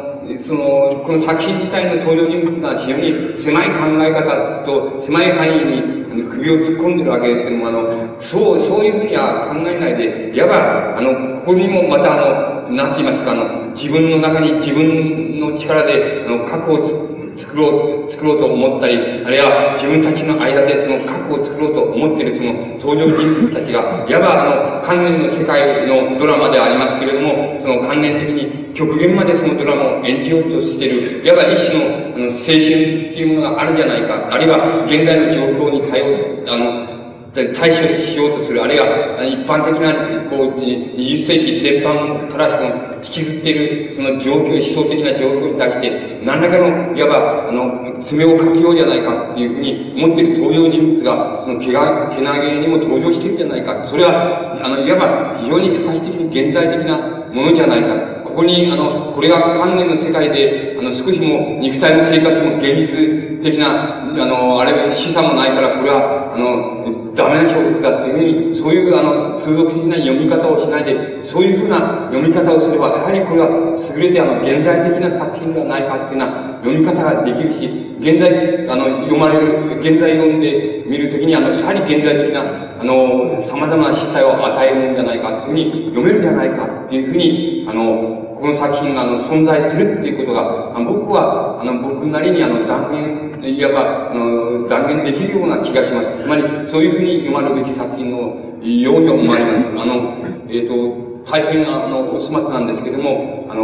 その、この作品自体の登場人物が非常に狭い考え方と狭い範囲に首を突っ込んでるわけですけども、あの、そう、そういうふうには考えないで、いわば、あの、ここにもまたあの、なんて言いますか、あの、自分の中に自分の力で、あの、核を作ろう、作ろうと思ったり、あるいは自分たちの間でその核を作ろうと思っているその登場人物たちが、いわばあの、関連の世界のドラマではありますけれども、その関連的に極限までそのドラマを演じようとしている、いわば一種の、あの、青春っていうものがあるんじゃないか、あるいは現代の状況に対応する、あの、対処しようとする、あるいは一般的な、こう、20世紀全般からその、引きずっている、その状況、思想的な状況に対して、何らかの、いわば、あの、爪をかけようじゃないかっていうふうに思っている登場人物が、その毛が、毛投げにも登場しているじゃないか。それは、あの、いわば、非常に不可避的に現代的なものじゃないか。ここに、あの、これが観念の世界で、あの、少しも肉体の生活も現実的な、あの、あれ、資産もないから、これは、あの、ダメな小説だっていうふうに、そういう、あの、通俗的な読み方をしないで、そういうふうな読み方をすれば、やはりこれは優れて、あの、現在的な作品ではないかっていうような読み方ができるし、現在、あの、読まれる、現在読んで見るときに、あの、やはり現在的な、あの、様々な色彩を与えるんじゃないかっていうふうに読めるんじゃないかっていうふうに、あの、この作品があの存在するっていうことが、あの僕は、あの、僕なりにあの断言、いわば、あの、断言できるような気がします。つまり、そういうふうに読まれるべき作品のように思われます。あの、えっ、ー、と、大変あの、お粗末なんですけども、あの、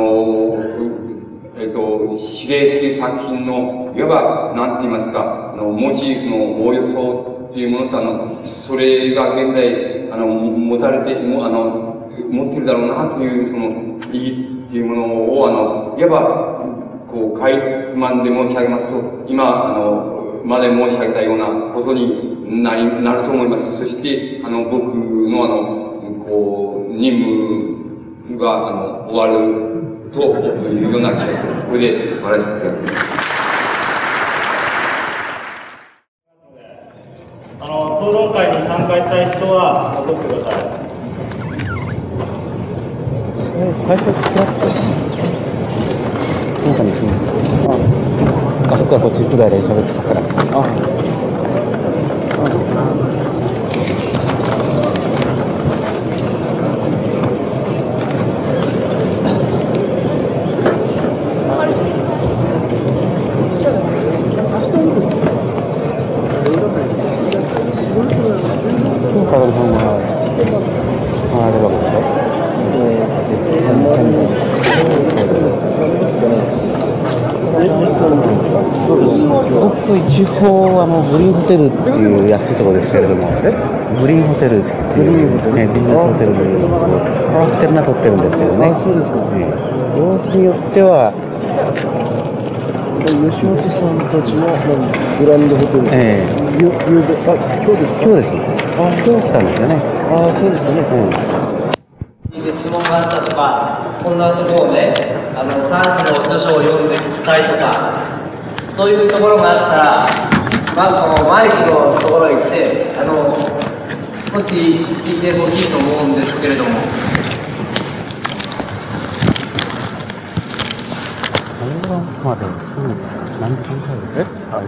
えっ、ー、と、指令っていう作品の、いわば、なんて言いますか、あの、モチーフのおおよそっていうものと、あの、それが現在、あの、持たれて、もあの、持ってるだろうなという、その、意義っていうものを、あの、いわば、こう、かいつまんで申し上げますと、今、あの、まで申し上げたようなことになり、なると思います。そして、あの、僕のあの、こう、任務が、あの、終わるというような気がする。これで、終わらせていただきます。あの、討論会に参加したい人は残ってください。最初ちらっとなんかねああそこからこっちくらいで喋ってたからああ一応あのグリーンホテルっていう安いところですけれども。グリーンホテルっていうね、ビジネスホテルでホテルなとってるんですけどね。そうですか、ね、様子によっては吉本さんたちのグランドホテル、ええ。ー、ゆゆあ今日です今日です。あ。今日来たんですよね。あそうですよね、うん、質問があったとかこんなところをねあの短所の著書を読んで聞きたいとかそういうところがあったら、まずこのマイクのところへ来て、あの、少し聞いてほしいと思うんですけれども。あれはまで済むんですか何時間くらいですえ？か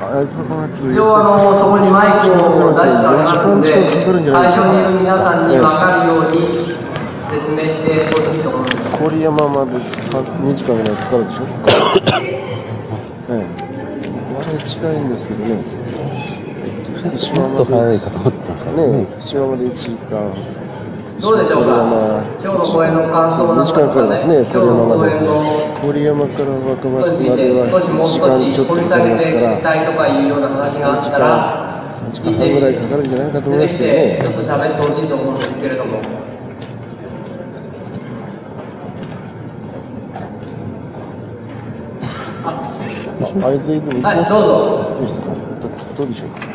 一応あの、そこにマイクを出してありますので、時間近くかかるんじゃないです。か会場にいる皆さんに分かるように説明してほしいと思います。郡山まで2時間ぐらいかかるでしょ？ええ。あれ近いんですけどねちょっと早いかと思ってましたね。ね福島まで1時間。どうでしょうか？今日の公演の感想2時間かかりますね今日の郡山まで。公演の郡山から若松までは少しもう1時少間ちょっとかかりますから。たいとかいうような話があったら、3時間半ぐらいかかるんじゃないかと思いますけど出てきてちょっねと喋ってほしいと思うんですけれども。会津へでも行きはい、ますか？どうぞ。どどうでしょうお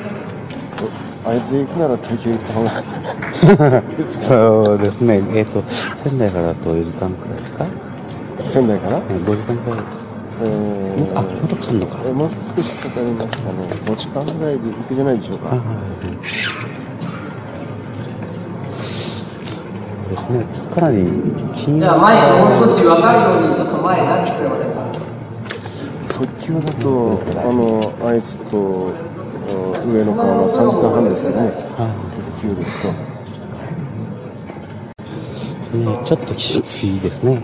会津へ行くなら東京行った方が。いいですかそうですね。えっ、と仙台からだと4時間くらいですか、ね、仙台から？5時間くらい。えーあもっとかかんのか？えもう少しかかりますかね。5時間ぐらいで行くじゃないでしょうか。あはいですね。かなり金じゃあマイクもう少し分かるようにちょっと前になってくれませんか？特急だとあの会津とうん上野間は3時間半ですからね。特急ですと、ですねちょっときついですねうん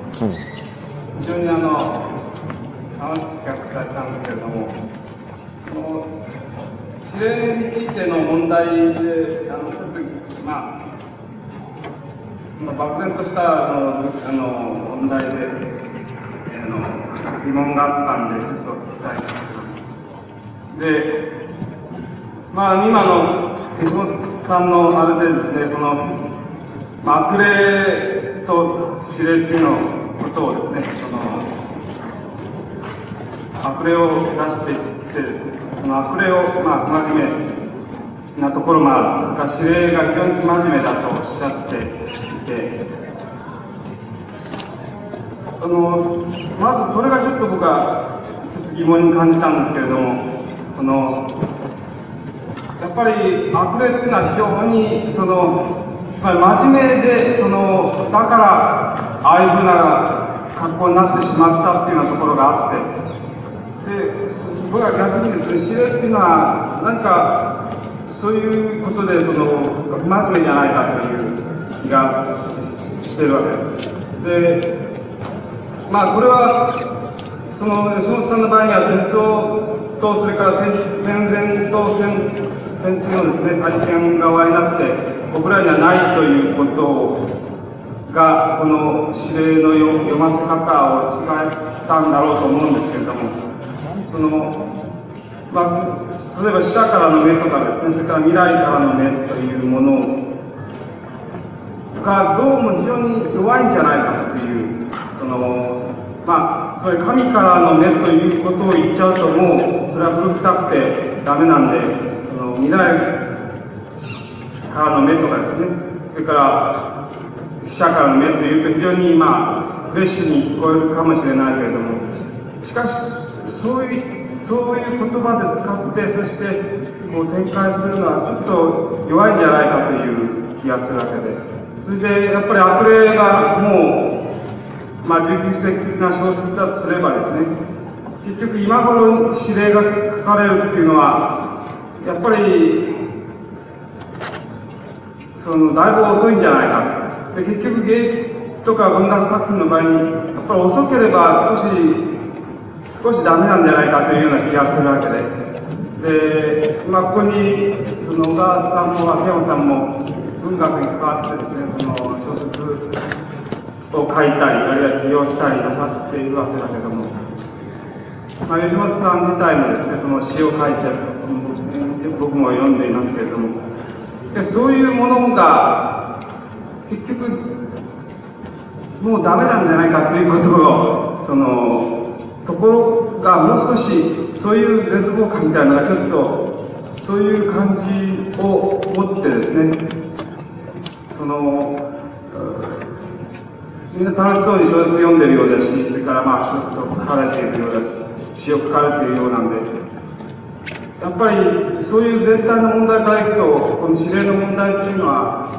非常にあの楽しく聞かせていただいたんですけれども、この自然についての問題で、あのちょっとまあ、まあ漠然としたあのあの問題で、あの疑問があったんで、ちょっとお聞きしたいんですけど、で、まあ、今の橋本さんのあれでですね、その、まあ、悪霊と指令っていうのことをですね、その、悪霊を出していって、その悪霊を、まあ、真面目なところもある。それか指令が非常に真面目だとおっしゃっていて、その、まずそれがちょっと僕は、ちょっと疑問に感じたんですけれども、その、っぱり悪霊っていうのは非常にそのつまり真面目でそのだからああいうふうな格好になってしまったっていうようなところがあってで僕は逆にですね指令っていうのは何かそういうことでその不真面目じゃないかという気がしてるわけです。でまあこれはその吉本さんの場合には戦争とそれから戦戦前と戦戦中のですね、体験が終わりになって、僕らにはないということが、この指令の読ませ方を違ったんだろうと思うんですけれども、その、まあ、例えば死者からの目とかですね、それから未来からの目というものがどうも非常に弱いんじゃないかという、その、まあ、つまり神からの目ということを言っちゃうともう、それは古臭くてダメなんで、その未来かの目とかですね、それから死者からの目というと非常にまあフレッシュに聞こえるかもしれないけれども、しかしそういうそういう言葉で使ってそしてこう展開するのはちょっと弱いんじゃないかという気がするわけで、それでやっぱり悪霊がもうまあ19世紀な小説だとすればですね、結局今頃指令が書かれるっていうのはやっぱり、その、だいぶ遅いんじゃないか。で、結局芸術とか文学作品の場合に、やっぱり遅ければ少し、少しダメなんじゃないかというような気がするわけで。で、まあ、ここに、その、小川さんも秋山さんも文学に関わってですね、その、小説を書いたり、あるいは起用したりなさっているわけだけども、まあ、吉本さん自体もですね、その詩を書いてる、僕も読んでいますけれども、でそういうものが、結局、もうダメなんじゃないかということを、その、ところがもう少し、そういう絶望感みたいなのがちょっと、そういう感じを持ってですね、その、みんな楽しそうに小説読んでるようだし、それからまあ小説を書かれているようだし、詩を書かれているようなんで、やっぱりそういう全体の問題からいくと、この指令の問題っていうのは、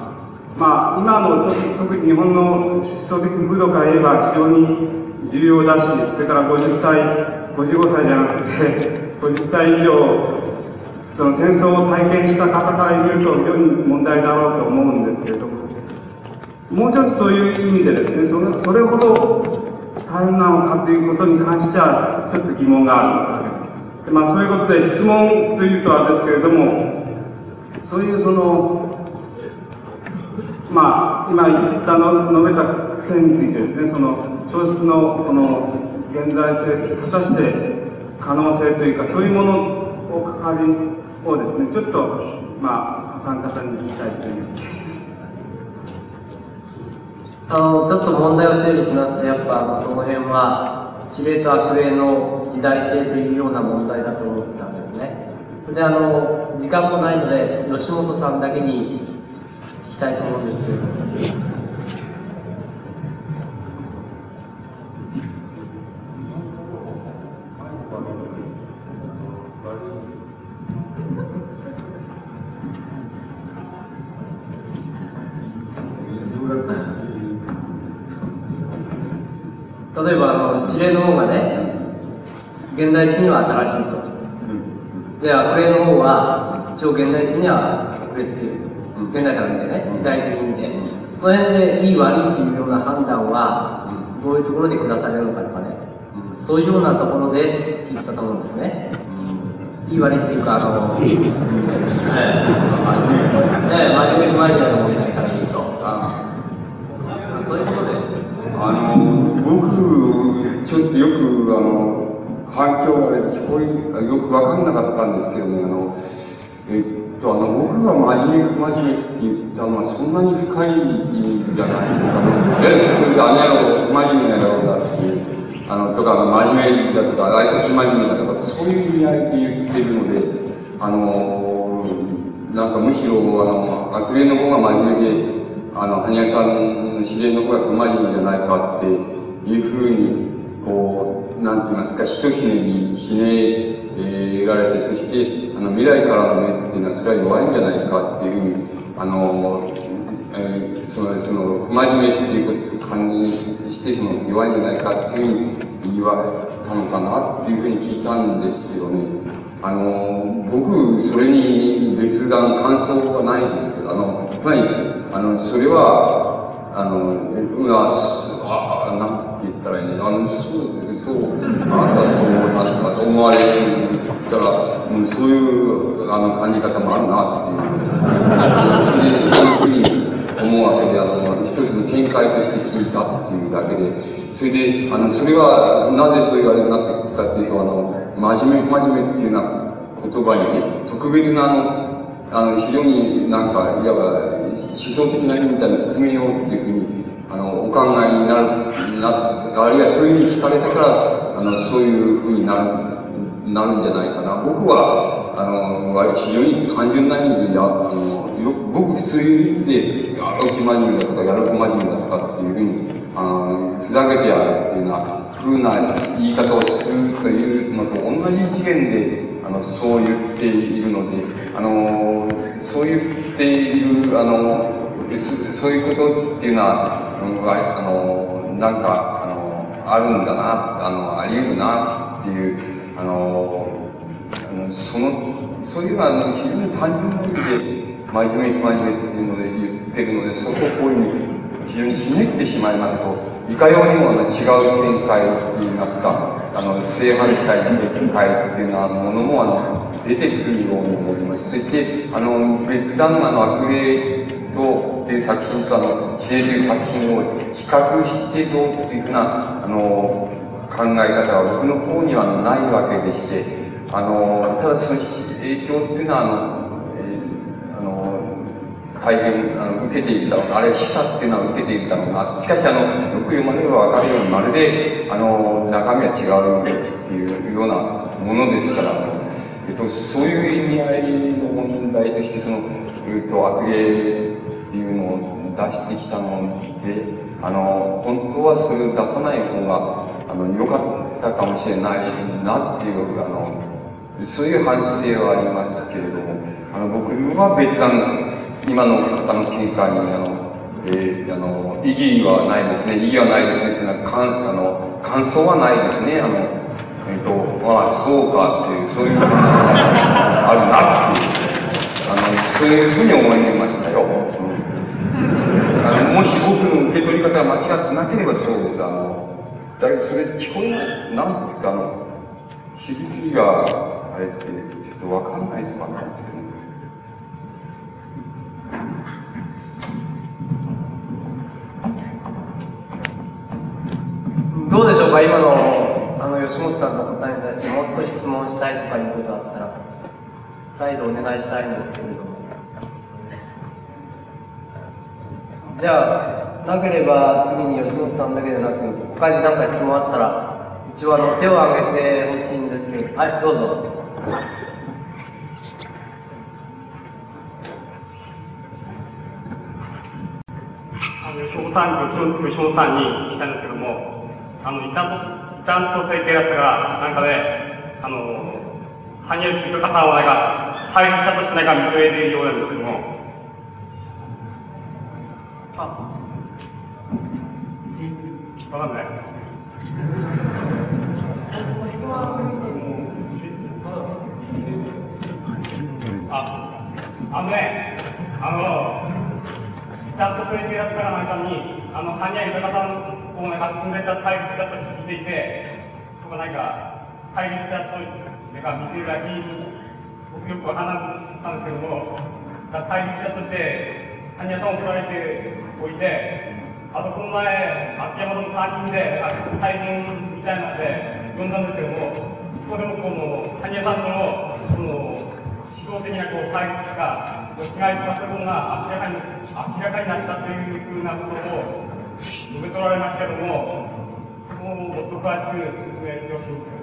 まあ、今の特に日本の思想的風土から言えば非常に重要だし、それから50歳、55歳じゃなくて、50歳以上、その戦争を体験した方から見ると非常に問題だろうと思うんですけれども、もう一つそういう意味でですね、それそれほど大変なのかということに関しては、ちょっと疑問がある。まあ、そういうことで質問というとあれですけれども、そういうその、まあ、今言ったの述べた点についてですね、その、消失のこの現在性、果たして可能性というか、そういうものを関わりをですね、ちょっと、まあ、お三方に聞きたいという気がします。あの、ちょっと問題を整理しますと、やっぱあのその辺は、指令と悪霊の時代性というような問題だと思ったんですね。で、あの、時間もないので、吉本さんだけに聞きたいと思うんですけれども。例えばあの方がね現代的には新しいと。で悪霊の方は一応現代的には悪霊っていう現代から見てね。時代的に見て。この辺でいい悪いっていうような判断はどういうところで下されるのかとかね。そういうようなところで聞いたと思うんですね。いい悪いっていうかあのねえ真面目不真面目な問題から言うと。そういうことで。あの、僕、ちょっとよく、あの、反響が聞こえ、よくわかんなかったんですけどね、あの、えっと、あの、僕が真面目、不真面目って言ったのは、そんなに深い意味じゃないですか。え、それで、あの野郎、不真面目な野郎だっていう、あの、とか、真面目だとか、あいつ不真面目だとか、そういう意味合いで言ってるので、あの、なんかむしろ、あの、悪霊の方が真面目で、あの、羽生さんの自然の方が不真面目じゃないかっていうふうに、こう、なんて言いますか、ひとひねりひね、えー、られて、そして、あの、未来からの目っていうのは、それは弱いんじゃないかっていうふうに、あの、えー、その、その、不真面目っていうこと感じして、その、弱いんじゃないかっていうふうに言われたのかなっていうふうに聞いたんですけどね。あの、僕、それに別段感想はないです。あの、つまり、あの、それは、あの、うわ、あ、なんて言ったらいいのあの、そう、そう、あんたそう、なんかと思われたら、うん、そういう、あの、感じ方もあるなっていう。そ、ういうふうに思うわけで、あの、一つの見解として聞いたっていうだけで、それで、あの、それは、なぜそういうあれになってかっていうと、あの、真面目、真面目っていうような言葉にね、特別なあの、あの、非常になんか、いわば、思想的な意味みたいな含めようっていうふうに、あの、お考えになる、な、あるいはそういうふうに聞かれたから、あの、そういうふうになる、なるんじゃないかな。僕は、あの、非常に単純な意味で、あの、よ僕普通に言って、やる気真面目だとか、やる気真面目だとかっていうふうに、あの、ふざけてやるっていうような、ふうな言い方をするというのと同じ次元で、あの、そう言っているので、あの、そう言っている、あの、そういうことっていうのは、あの、なんか、あの、あるんだな、あの、あり得るなっていう、あの、あのその、そういうのは、非常に単純な意味で、真面目、真面目っていうので言ってるので、そこをこういうふうに、非常にひねってしまいますと、いかようにも違う展開といいますか、あの、正反対の展開っていうようなものも、あの、出てくるように思います。そして、あの、別段、の、悪霊と、っていう作品と、あの、知恵という作品を比較してどうっていうふうな、あの、考え方は僕の方にはないわけでして、あの、ただその影響っていうのは、あの、えー、あの、大変あの受けているだろうな、あれ、示唆っていうのは受けているだろうな。しかし、あの、よく読まれればわかるように、まるで、あの、中身は違うっていうようなものですから、えっと、そういう意味合いの問題として、その、えっと、悪霊っていうのを出してきたので、あの、本当はそれを出さない方が、あの、良かったかもしれないなっていう、あの、そういう反省はありますけれども、あの、僕は別段、今の方の見解に、あの、えー、あの、意義はないですね。意義はないですね。っていうのは、あの、感想はないですね。あの、えっ、ー、と、まあ、そうかっていう、そういうことがあるなっていう、あの、そういうふうに思いましたよ。あのもし僕の受け取り方が間違ってなければそうです。あの、だけどそれ聞こえない、なんていうか、あの、響きが、あれって、ちょっとわかんないですわ、なんてどうでしょうか、今のあの吉本さんの答えに対してもう少し質問したいとかいうことがあったら、再度お願いしたいんですけれども。じゃあ、なければ次に吉本さんだけでなく、他に何か質問あったら、一応あの手を挙げてほしいんですけど、はい、どうぞ。吉本さん吉本さんに聞きたいんですけども、あの、異端と、異端と整形だったら、なんかで、あの、羽生豊さんはなんか、配慮者としてなんか認めているようなんですけども、あ、わかんない。あ、のね、あの、ちゃんとそういうやったから前さんに、あの、羽生豊さんをなんか進んでた対立者と聞いていて、とかなんか、対立者と、なんか見てるらしい、僕よく話したんですけども、対立者として、羽生さんを取られておいて、あとこの前、秋山の3人で対面みたいなので呼んだんですけども、そこでもこの羽生さんのその指導的なこう対立が違いすまったことが明らかに明らかになったというふうなことを述べ取られましたけども、そこをもっと詳しく説明してほしいんです。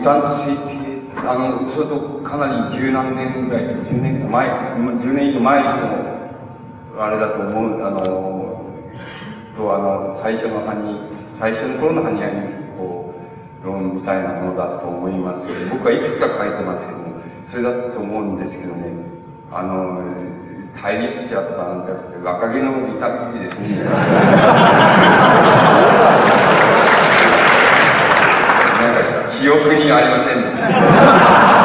えっと、異端と整形、あの、それとかなり十何年ぐらい、十年前、十年以上前の、あれだと思う、あの、と、あの、最初の埴、最初の頃の埴輪に、こう、論みたいなものだと思いますけど、僕はいくつか書いてますけども、それだと思うんですけどね、あの、対立者とかなんか若気の至りですね。なんか記憶にありません、ね。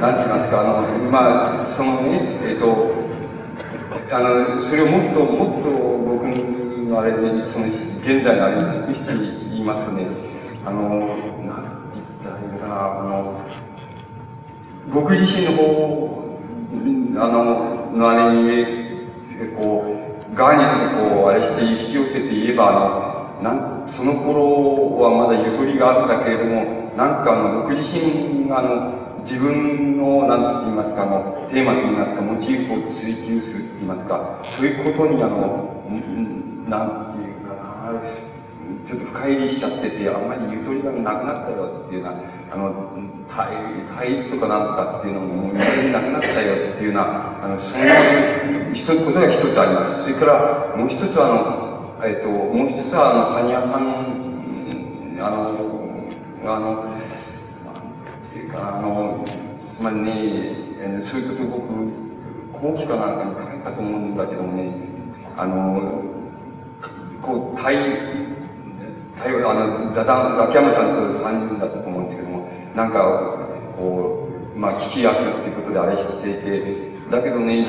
なんて言いますか、あの、まあ、そのね、えっ、ー、と、あの、それをもっと、もっと僕のあれに、その、現代のあれに尽くして言いますとね、あのなんて言ったらいいのかな、あの、僕自身の方、あの、のあれに、こガーニこう、あれして引き寄せて言えば、あの、なんその頃はまだゆとりがあったけれども、なんかあの、僕自身があの、自分の、なんて言いますか、あの、テーマと言いますか、モチーフを追求すると言いますか、そういうことにあの、なんていうかな、ちょっと深入りしちゃってて、あんまりゆとりがなくなったよっていうような、あの、対対立とかなんとかっていうのももう水になくなったよっていうような、あの、そういう一つことが一つあります。それから、もう一つは、あの、えっ、と、もう一つは、あの、谷屋さん、あの、あの、っていうか、あの、つまりね、そういうことを僕、講師かなんかに書いたと思うんだけどもね、あの、こう、対、対あの、座談、秋山さんと3人だったと思うん、なんか、こう、まあ、聞き役っていうことであれしていて、だけどね、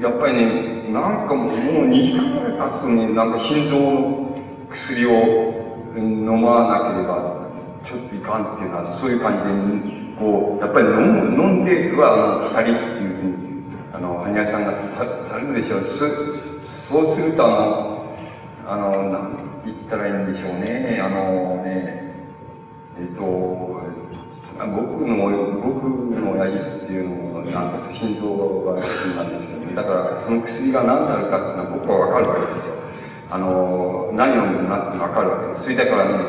やっぱりね、なんかもう2時間ぐらい経つとね、なんか心臓の薬を飲まなければ、ちょっといかんっていうのは、そういう感じで、こう、やっぱり飲む、飲んでは、あの、二人っていうふうに、あの、羽生さんがさされるでしょう。そそうすると、あの、あの、なん言ったらいいんでしょうね。あのね、えっと、僕の、僕の親父っていうの、なんか心臓が薬なんですけど、ね、だからその薬が何であるかっていうのは僕はわかるわけですよ。あの、何を飲むなってわかるわけです。それだからね、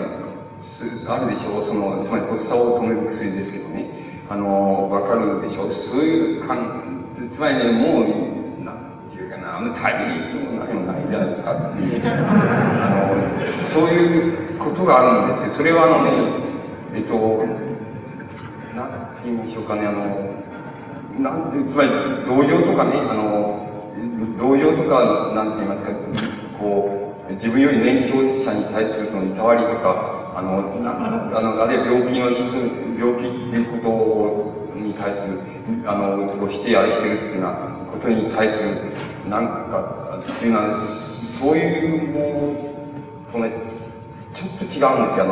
すあるでしょう、その、つまり発作を止める薬ですけどね、あの、わかるでしょう。そういう感、つまりね、もう、なんていうかな、あの対立も何もないんじゃないかっていう、あの、そういうことがあるんですよ。それはあのね、えっと、なんて言いましょうかね、あの、なんて、つまり、同情とかね、あの、同情とか、なんて言いますか、こう、自分より年長者に対するそのいたわりとか、あの、なあの、あるいは病気の人、病気っていうことに対する、あの、こうしてあれしてるっていうようなことに対する、なんか、っていうのは、そういうもう、その、ちょっと違うんですよ。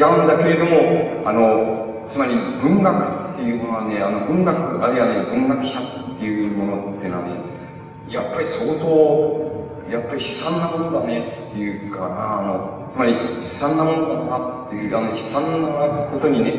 あの、違うんだけれども、あの、つまり文学っていうものはね、あの、文学、あるいはね、文学者っていうものっていうのはね、やっぱり相当、やっぱり悲惨なものだねっていうかな、あの、つまり悲惨なものだなっていう、あの、悲惨なことにね、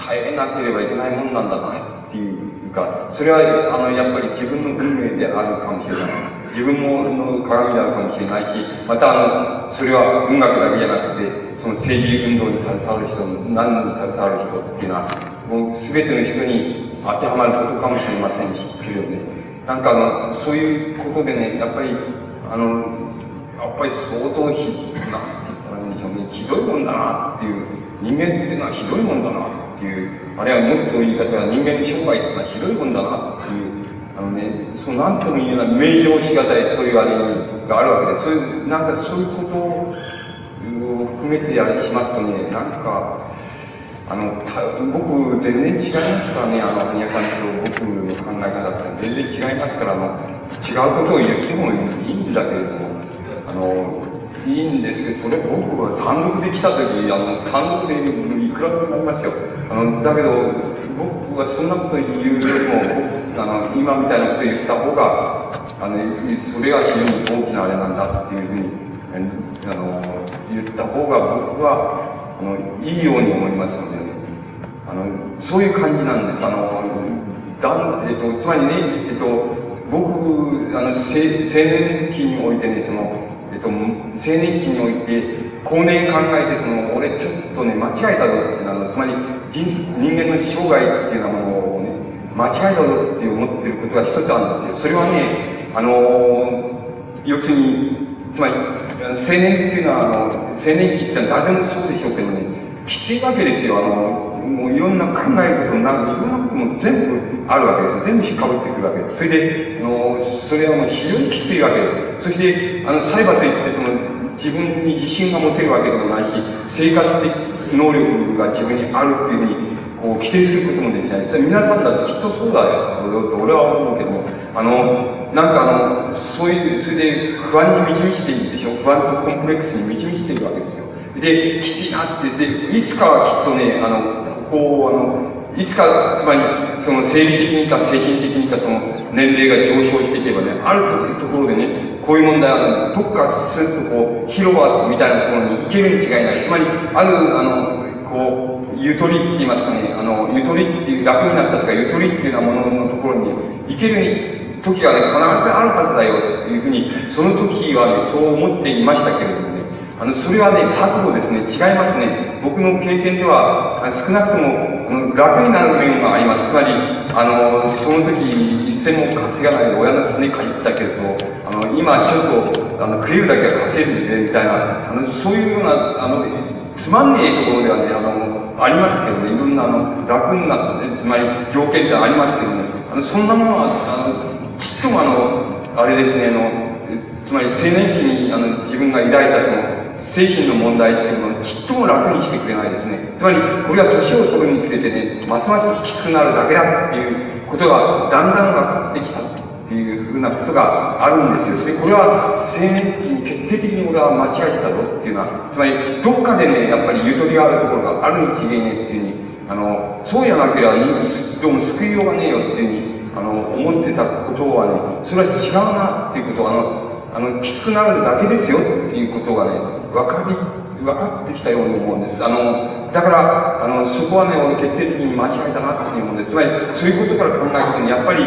耐えなければいけないもんなんだなっていうか、それは、あの、やっぱり自分の運命であるかもしれない。自分もの鏡であるかもしれないし、またあの、それは文学だけじゃなくて、その政治運動に携わる人、何に携わる人っていうのは、もう全ての人に当てはまることかもしれませんし、けどね。なんか、そういうことでね、やっぱり、あの、やっぱり相当ひ、なんて言ったらね、ひどいもんだなっていう、人間っていうのはひどいもんだなっていう、あるいはもっと言い方は人間の生涯っていうのはひどいもんだなっていう、あのね、そうなんとも言えない、名誉しがたいそういうあれがあるわけで、そういう、なんかそういうことを含めてあれしますとね、なんか、あの、僕、全然違いますからね、あの、羽生さんと僕の考え方って全然違いますから、あの、違うことを言ってもいいんだけれども、あの、いいんですけど、それ僕は単独で来た時、あの、単独でいくらでもなりますよ。あの、だけど、僕はそんなこと言うよりも、あの、今みたいなこと言った方が、あの、それが非常に大きなあれなんだっていうふうに、あの、言った方が僕は、あの、いいように思いますので、あの、そういう感じなんです。あの、だん、えっと、つまりね、えっと、僕、あの、青年期においてね、その、えっと、青年期において、後年考えて、その、俺ちょっとね、間違えたぞっていうの、つまり人、人間の生涯っていうようなものをね、間違えたぞって思ってることが一つあるんですよ。それはね、あの、要するに、つまり、青年っていうのは、あの、青年期ってのは誰でもそうでしょうけどね、きついわけですよ。あの、もういろんな考えることになんか、いろんなことも全部あるわけです。全部引っかぶってくるわけです。それで、あの、それはもう非常にきついわけです。そして、あの、裁判といって、その、自分に自信が持てるわけでもないし、生活的能力が自分にあるっていうふうに、こう、規定することもできない。皆さんだってきっとそうだよ。俺は思うけども、あの、なんかあの、そういう、それで不安に満ち満ちているでしょ？不安とコンプレックスに満ち満ちているわけですよ。で、きついなって、で、いつかはきっとね、あの、こう、あの、いつか、つまり、その生理的にか精神的にか、その年齢が上昇していけばね、あるところでね、こういう問題は、どっかスッとこう、広場みたいなところに行けるに違いない。つまり、ある、あの、こう、ゆとりって言いますかね、あの、ゆとりっていう、楽になったとか、ゆとりっていうようなもののところに行けるに、時がね、必ずあるはずだよっていうふうに、その時はね、そう思っていましたけれどもね、あの、それはね、錯誤ですね。違いますね。僕の経験では、少なくとも、あの、楽になる面があります。つまり、あの、その時、一銭も稼がないで親のすねかじったけれども、あの、今ちょっと、あの、食えるだけは稼いでみたいな、あの、そういうような、あの、つまんねえところではね、あの、ありますけどね、いろんな、あの、楽になって、つまり、条件ってありますけどね、あの、そんなものは、あの、ちっともあの、あれですね、あの、つまり青年期にあの自分が抱いたその精神の問題っていうものをちっとも楽にしてくれないですね。つまり、これは年を取るにつれてね、ますますきつくなるだけだっていうことがだんだん分かってきたっていうふうなことがあるんですよ。それこれは青年期に決定的に俺は間違えてたぞっていうのは、つまり、どっかでね、やっぱりゆとりがあるところがあるに違いねっていうふうに、あの、そうやなければ、どうも救いようがねえよっていうふうに、あの、思ってたことはね、それは違うなっていうことを、あの、あの、きつくなるだけですよっていうことがね、分かり、分かってきたように思うんです。あの、だから、あの、そこはね、俺決定的に間違えたなっていうもんです。つまり、そういうことから考えると、やっぱり、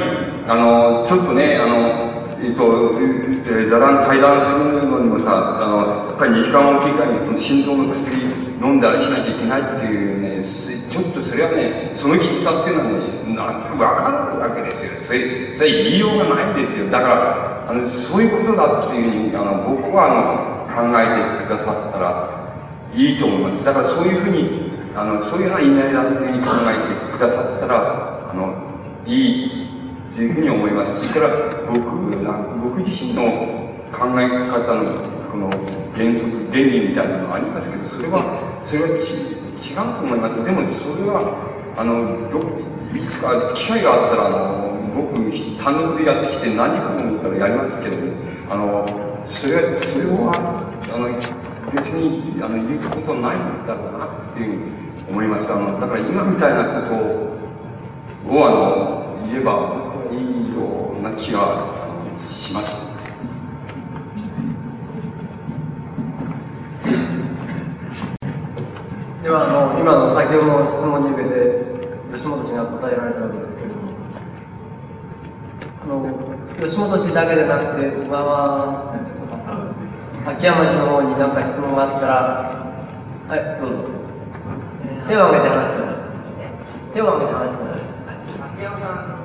あの、ちょっとね、あの、えっと、え座談、対談するのにもさ、あの、やっぱり2時間おき以外にこの心臓の薬飲んだりしなきゃいけないっていうね、ちょっとそれはね、そのきつさっていうのはね、なんとなくわかるわけですよ。それ、それ言いようがないんですよ。だから、あの、そういうことだっていうふうに、あの、僕はあの、考えてくださったらいいと思います。だからそういうふうに、あの、そういうような意味合いだっていうふうに考えてくださったら、あの、いいというふうに思います。それから僕僕自身の考え方のこの原則、原理みたいなのがありますけど、それは、それはち違うと思います。でもそれは、あの、どいつか機会があったら、あの、僕、単独でやってきて何か思ったらやりますけど、あの、それは、それは、あの、別に、あの、言うことないんだろうなっていう思います。あの、だから今みたいなことを、あの、言えばいいような気がします。ではあの今の先ほどの質問に受けて吉本氏が答えられたわけですけれどもあの吉本氏だけでなくて小川秋山氏の方に何か質問があったらはいどう。ぞ手を挙げて話してください。手を挙げて話してください。秋山さん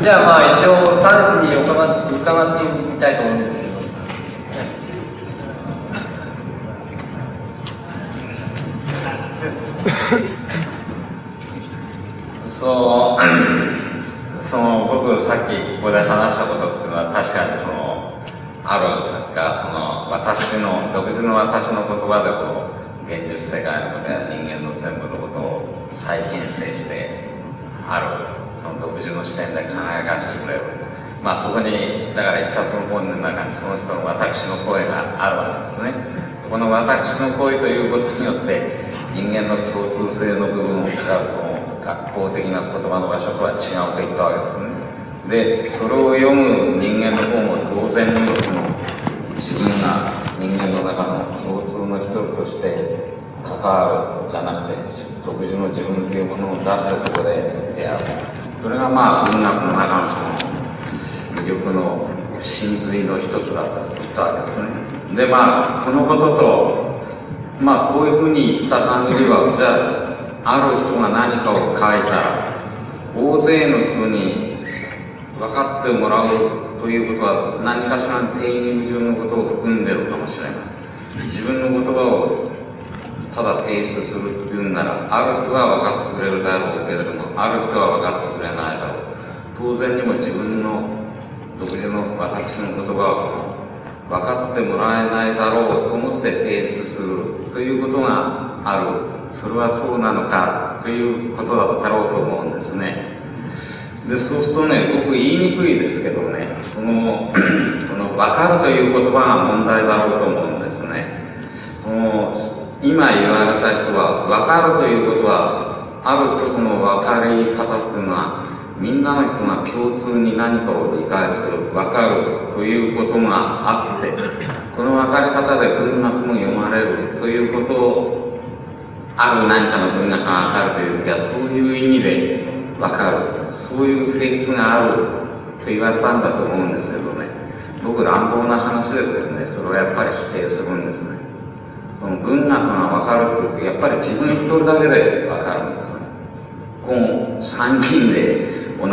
じゃあまあ一応3時に伺ってみたいと思います。の私の声ということによって人間の共通性の部分を語ると学校的な言葉の場所とは違うと言ったわけですね。で、それを読む人間の方も当然にその自分が人間の中の共通の一人として関わるじゃなくて、独自の自分というものを出してそこで出会う。それがまあ文学の中のその魅力の真髄の一つだと言ったわけですね。でまあ、このことと、まあこういうふうに言った感じは、じゃあ、ある人が何かを書いたら、大勢の人に分かってもらうということは何かしらの定義矛盾のことを含んでるかもしれません。自分の言葉をただ提出するっていうんなら、ある人は分かってくれるだろうけれども、ある人は分かってくれないだろう。当然にも自分の独自の私の言葉を分かってもらえないだろうと思って提出するということがある。それはそうなのかということだったろうと思うんですね。で、そうするとね、僕言いにくいですけどね、その、この分かるという言葉が問題だろうと思うんですね。その今言われた人は、分かるということは、ある一つの分かり方っていうのは、みんなの人が共通に何かを理解する、分かるということがあって、この分かり方で文学も読まれるということを、ある何かの文学が分かるという時は、そういう意味で分かる。そういう性質があると言われたんだと思うんですけどね。僕乱暴な話ですけどね、それはやっぱり否定するんですね。その文学が分かるっていうやっぱり自分一人だけで分かるんですね。この3人で、同じ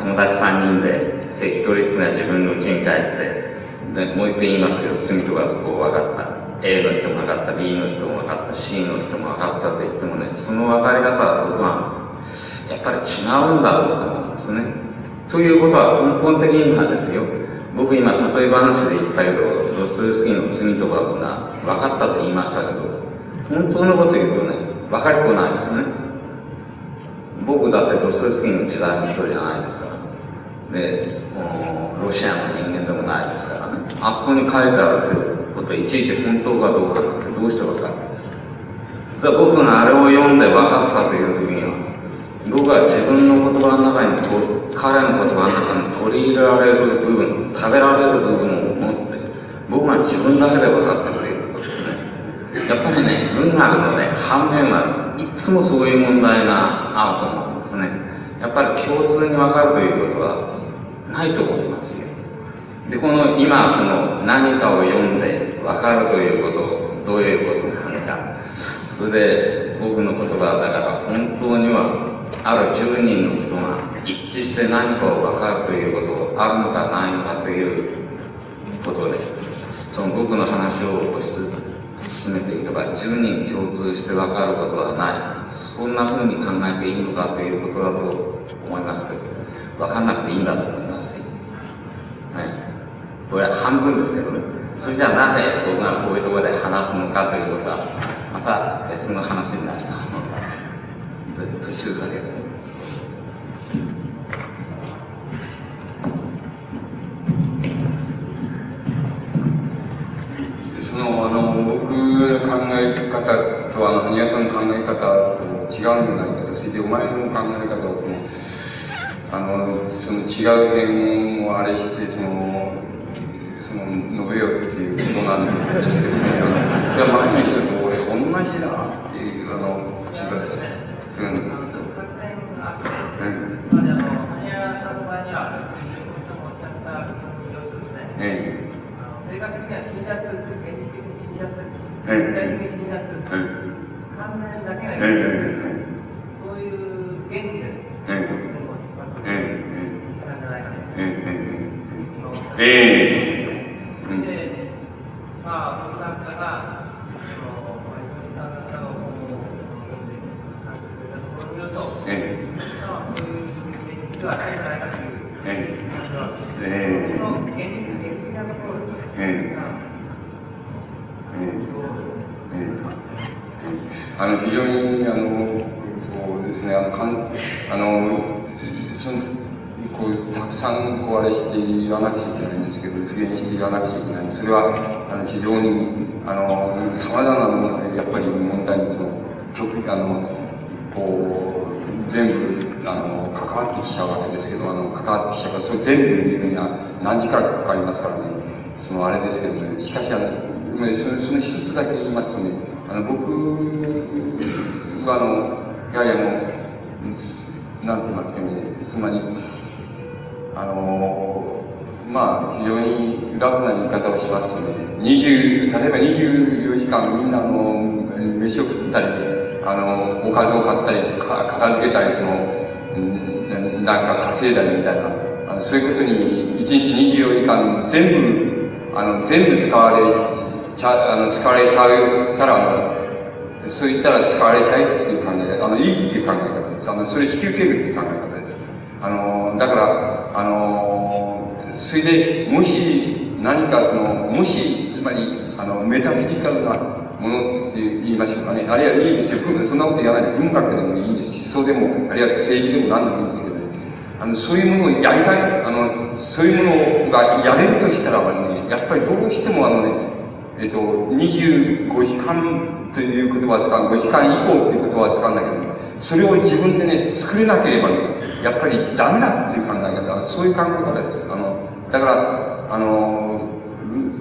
友達3人で、一人ずつが自分の家に帰って、で、もう一回言いますけど、罪とかそこ分かった。A の人も分かった、B の人も分かった、C の人も分かったと言ってもね、その分かり方は僕は、やっぱり違うんだろうと思うんですね。ということは根本的にはですよ、僕今例え話で言ったけど、ドストエフスキーの罪と罰が分かったと言いましたけど、本当のこと言うとね、分かりこないですね。僕だってドストエフスキーの時代の人じゃないですから。で、ロシアの人間でもないですからね。あそこに書いてあるということはいちいち本当かどうかってどうして分かるんですかじゃ僕があれを読んで分かったという時には、僕は自分の言葉の中にと、彼の言葉の中に取り入れられる部分、食べられる部分を持って、僕が自分だけで分かったという。やっぱりね、文学のね、反面はいつもそういう問題があると思うんですね。やっぱり共通に分かるということはないと思いますよ。で、この今、その何かを読んで分かるということ、どういうことなのか。それで僕の言葉だから本当にはある10人の人が一致して何かを分かるということあるのかないのかということで、その僕の話を進めていけば10人共通して分かることはない。そんな風に考えていいのかということだと思いますけど、分かんなくていいんだと思いますよ。ね。これは半分ですけどね。それじゃあなぜ僕がこういうところで話すのかということは、また別の話になると思う。途中だけで。方と、あの、羽生さんの考え方と違うんじゃないかと、それでお前の考え方を、その、あの、その違う点をあれして、その、その、述べようっていうことなんですけどね、それは前の人と俺同じだっていう、あの、違う、うん。ええ。正確には信者する、現実的に信者する、ええ具体的に信者する、え考えだけがえ。いい、ええ。そういう原理で、ええ文を引っ張ってええ。いたんじゃないかと。ええ。ええ。うん。で、まあ、僕なんかが、その、森さん方の本を読んで、感じてくれたところによると、ええ。まあ、そういう現実はないんじゃないかというええ。感じは、ええこの現実、現実なところに、ええまああの非常にあのそうですねあのかんあのそのこうたくさんこうあれして言わなくちゃいけないんですけど復元して言わなくちゃいけないそれはあの非常にあのさまざまなものでやっぱり問題にその極あのこう全部、あの、関わってきちゃうわけですけど、あの、関わってきちゃうから、それ全部見るには何時間かかりますからね。そのあれですけどね、しかしあの、そのその一つだけ言いますとね、あの、僕はあの、やはりあの、なんて言いますかね、つまり、あの、まあ、非常にラフな言い方をしますとね、20、例えば24時間みんなあの、飯を食ったり、あの、おかずを買ったり、か片付けたり、その、なんか稼いだりみたいな、あのそういうことに、1日24時間全部、あの、全部使われちゃ、あの、使われちゃうから、そう言ったら使われちゃいっていう考え方、あの、いいっていう考え方です。あの、それ引き受けるっていう考え方です。あの、だから、あの、それで、もし、何かその、もし、つまり、あの、メタフィジカルなものって言いましょうかね。あるいはいいですよ。そんなこと言わない、文学でもいいんです、思想でも、あるいは政治でも何でもいいんですけど。あの、そういうものをやりたい、あの、そういうものがやれるとしたらばね、やっぱりどうしてもあのね、えっと、25時間という言葉は使う、5時間以降という言葉は使うんだけど、それを自分でね、作れなければね、やっぱりダメだっていう考え方、そういう考え方です。あの、だから、あの、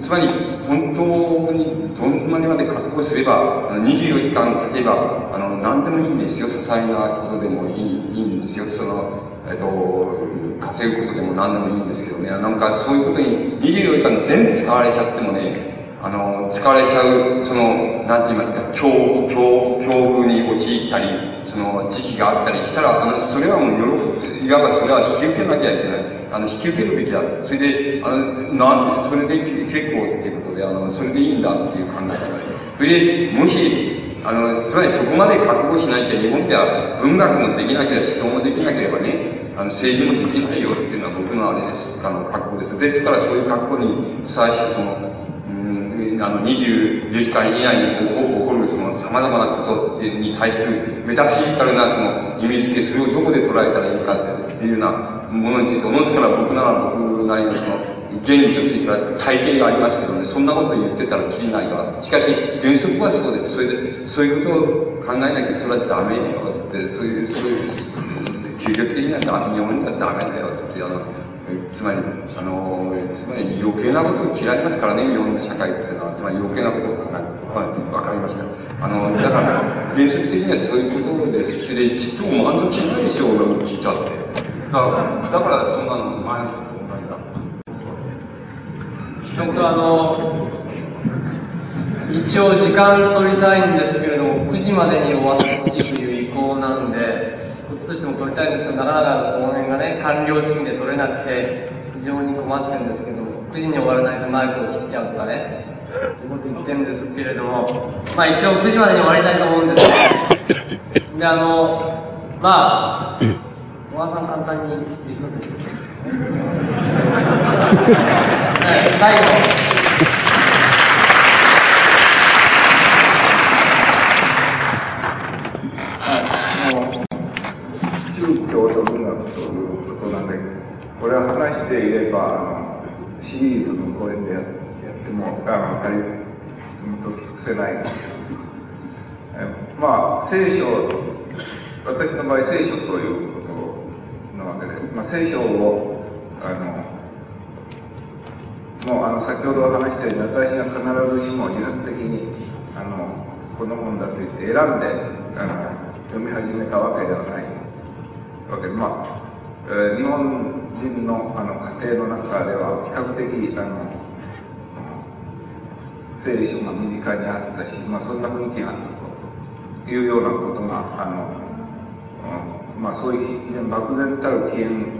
つまり、本当にどんまでまで覚悟すれば、あの24時間例えば、あの、何でもいいんですよ。些細なことでもいいいいんですよ。その、えっと、稼ぐことでも何でもいいんですけどね。なんかそういうことに24時間全部使われちゃってもね、あの、使われちゃう、その、なんて言いますか、境、境、境遇に陥ったり、その、時期があったりしたら、あの、それはもう喜ぶ、いわばそれは引き受けなきゃいけない。あの、引き受けるべきだ。それで、あの、なんそれで結構っていうことで、あの、それでいいんだっていう考え方で。それで、もし、あの、つまりそこまで覚悟しなきゃ、日本では文学もできなければ、思想もできなければね、あの、政治もできないよっていうのは僕のあれです。あの、覚悟です。ですから、そういう覚悟にふさわしい、その、あの、24時間以内に起こる、その、様々なことに対するメタフィジカルな、その、意味付け、それをどこで捉えたらいいかっていうようなものについて、おのずから僕なら僕なりのその、原理としては体系がありますけどね、そんなこと言ってたらきりないから。しかし、原則はそうです。それで、そういうことを考えなきゃそれはダメよって、そういう、そういう、究極的には日本にはダメだよって、あの、つまり、あの、つまり余計なことを嫌いますからね、日本の社会っていうのは、つまり余計なことを考える。はい、わかりました。あの、だから、原則的にはそういうとことです。それで、ちっとあの小さいでしょうが聞いたって。だから、だからそんなの前の人と同じだ。本当あの、一応時間取りたいんですけれども、9時までに終わってほしいという意向なんで、こっちとしても取りたいんですけど、なかなかこの辺がね、完了式で取れなくて、非常に困ってるんですけど、9時に終わらないとマイクを切っちゃうとかね、いうこと言ってるんですけれども、まあ一応9時までに終わりたいと思うんですけど、で、あの、まあ、小川さん簡単に言っていくわけです。はい最後。宗教と文学ということなんで、これは話していれば、シリーズの講演でやっても、あの、あれ、と尽くせないんですけど、まあ、聖書、私の場合、聖書ということなわけで、まあ、聖書を、あの、もうあの先ほど話したように私が必ずしも自発的にあのこの本だと言って選んであの読み始めたわけではないわけでまあ、えー日本人のあの家庭の中では比較的あの聖書が身近にあったし、まあ、そんな雰囲気があったというようなことがあの、うんまあ、そういう非常に漠然たる起源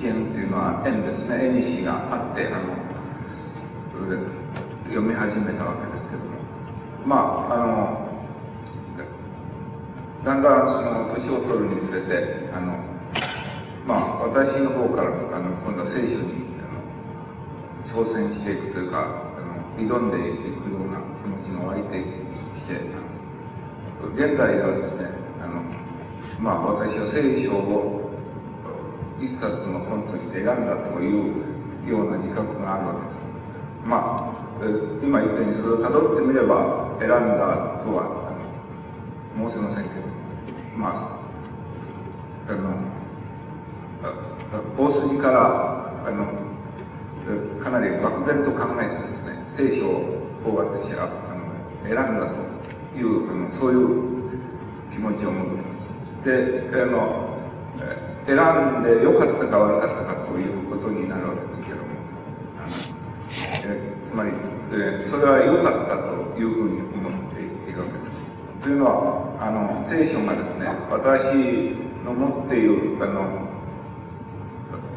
起源っていうのは縁ですね。縁西があってあのそれで読み始めたわけですけども。まああのだんだんその年を取るにつれてあのまあ私の方からあの今度は聖書にあの挑戦していくというか挑んでいくような気持ちが湧いてきて現在はですねあのまあ私は聖書を一冊の本として選んだというような自覚があるわけです。まあ、今言ったようにそれをたどってみれば選んだとは申せませんけど、まあ、あの大筋からあのかなり漠然と考えてですね聖書を私はあの選んだというあのそういう気持ちを持ってであの選んで良かったか悪かったかということになるわけですけどもえつまり、えそれは良かったというふうに思っているわけです。というのはあの聖書がですね私の持っているあの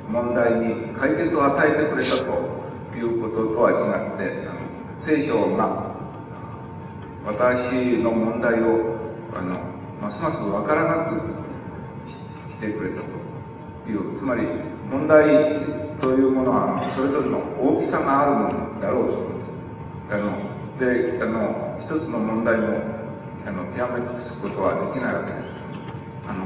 問題に解決を与えてくれたということとは違って聖書が私の問題をあのますます分からなくしてくれたというつまり問題というものはそれぞれの大きさがあるものだろうと。あのであの一つの問題もあの極め尽くすことはできないわけです。あの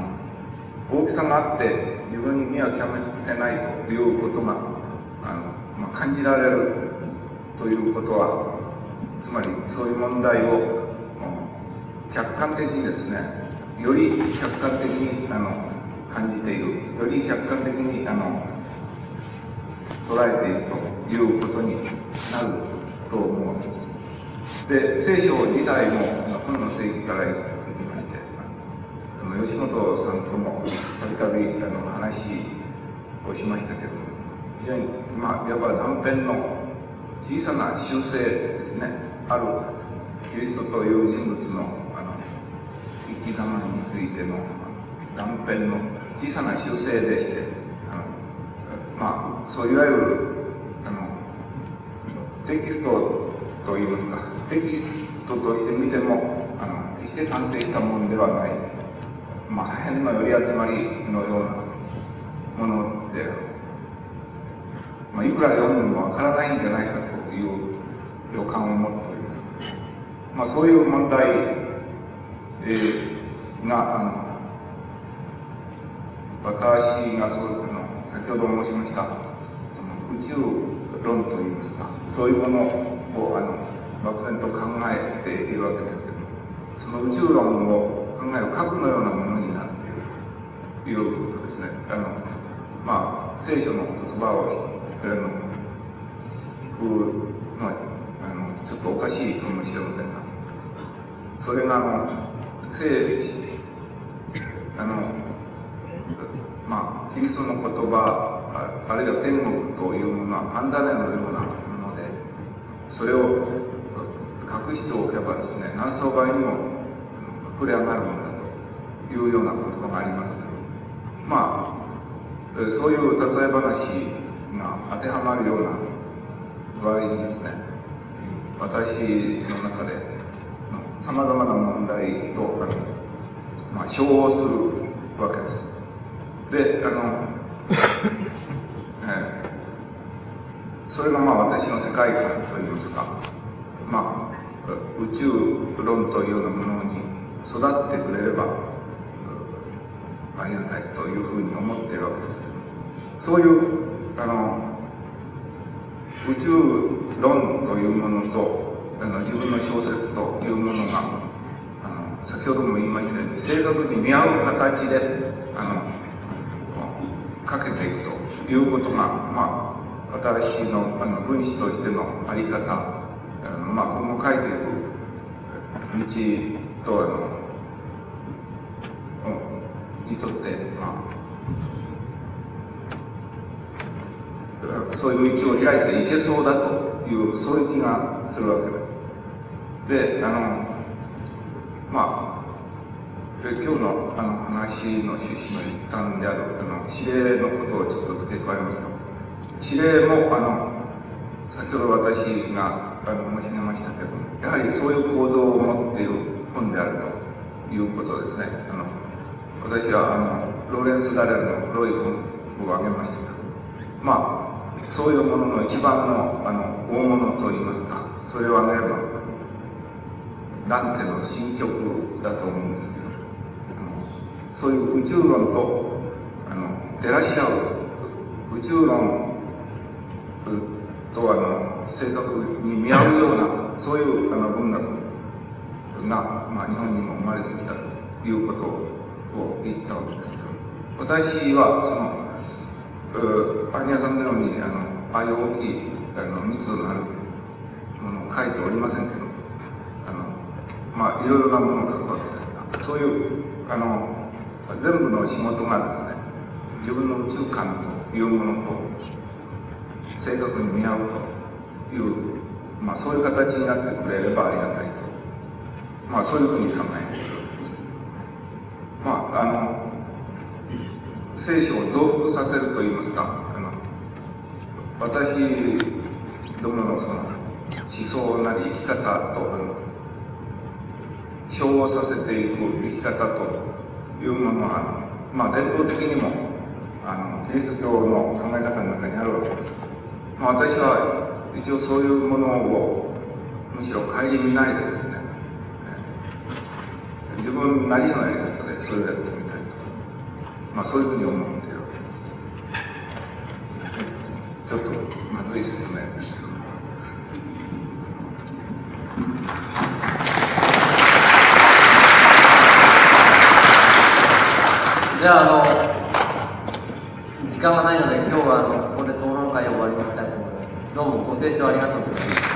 大きさがあって自分には極め尽くせないということが、感じられるということはつまりそういう問題を客観的にですねより客観的にあの感じているより客観的にあの捉えているということになると思うんです。で聖書自体も本の聖域からいきましてあの吉本さんともたびたび話をしましたけど非常にまあいわば断片の小さな修正ですね。あるキリストという人物のあの生き様についての断片の小さな修正でしてあのまあそういわゆるあのテキストといいますかテキストとして見てもあの決して完成したものではない、まあ、破片の寄り集まりのようなものである、まあ、いくら読んでもわからないんじゃないかという予感を持っております。まあ、そういう問題、えー、が、あの、私がそういうの、先ほど申しました、その宇宙論といいますか、そういうものを、あの、漠然と考えているわけですけど、その宇宙論を考える核のようなものになっているということですね。あの、まあ、聖書の言葉を、あの、聞くのは、あの、ちょっとおかしいかもしれませんが、それが、あの、聖、あの、まあ、キリストの言葉、あるいは天国というものはパンダネのようなもので、それを隠しておけばですね、何層倍にも膨れ上がるものだというような言葉がありますけど、まあ、そういう例え話が当てはまるような場合にですね、私の中でさまざまな問題と、まあ、照合するわけです。で、あの、えー、それがまあ私の世界観といいますか、まあ、宇宙論というようなものに育ってくれれば、ありがたいというふうに思っているわけです。そういう、あの、宇宙論というものと、あの自分の小説というものが、あの先ほども言いましたように、正確に見合う形で、あの、かけていくということが、まあ、私のあの分子としてのあり方、あのまあ、今後書いていく道と、あの、にとって、まあ、そういう道を開いていけそうだという、そういう気がするわけです。で、あの、まあ、で今日のあの話の趣旨の一環であるあの指令のことをちょっと付け加えますと、指令もあの先ほど私があの申し上げましたけども、やはりそういう構造を持っている本であるということですね。あの私はあのローレンス・ダレルの黒い本を挙げましたけど、まあ、そういうものの一番のあの大物といいますか、それを挙げれば、ダンテの新曲だと思うんですけど、そういう宇宙論とあの照らし合う宇宙論とあの正確に見合うようなそういうあの文学が、まあ、日本にも生まれてきたということを言ったわけですけど私はそのうアニアさんのようにあのああいう大きいあの密度のあるものを書いておりませんけどあのまあいろいろなものを書くわけですがそういうあの全部の仕事がですね自分の宇宙観というものと正確に見合うという、まあ、そういう形になってくれればありがたいと、まあ、そういうふうに考えているまああの聖書を増幅させるといいますか私どものその思想なり生き方とあの調和させていく生き方というものはまあ伝統的にもあのキリスト教の考え方の中にあるわけです、まあ、私は一応そういうものをむしろ顧みないでですね。自分なりのやり方でそれをやってみたいと、まあ、そういうふうに思いるわけですちょっとまずい説明ですけどじゃあ、あの、時間はないので、今日はあのここで討論会を終わりにしたいと思います。どうもご清聴ありがとうございました。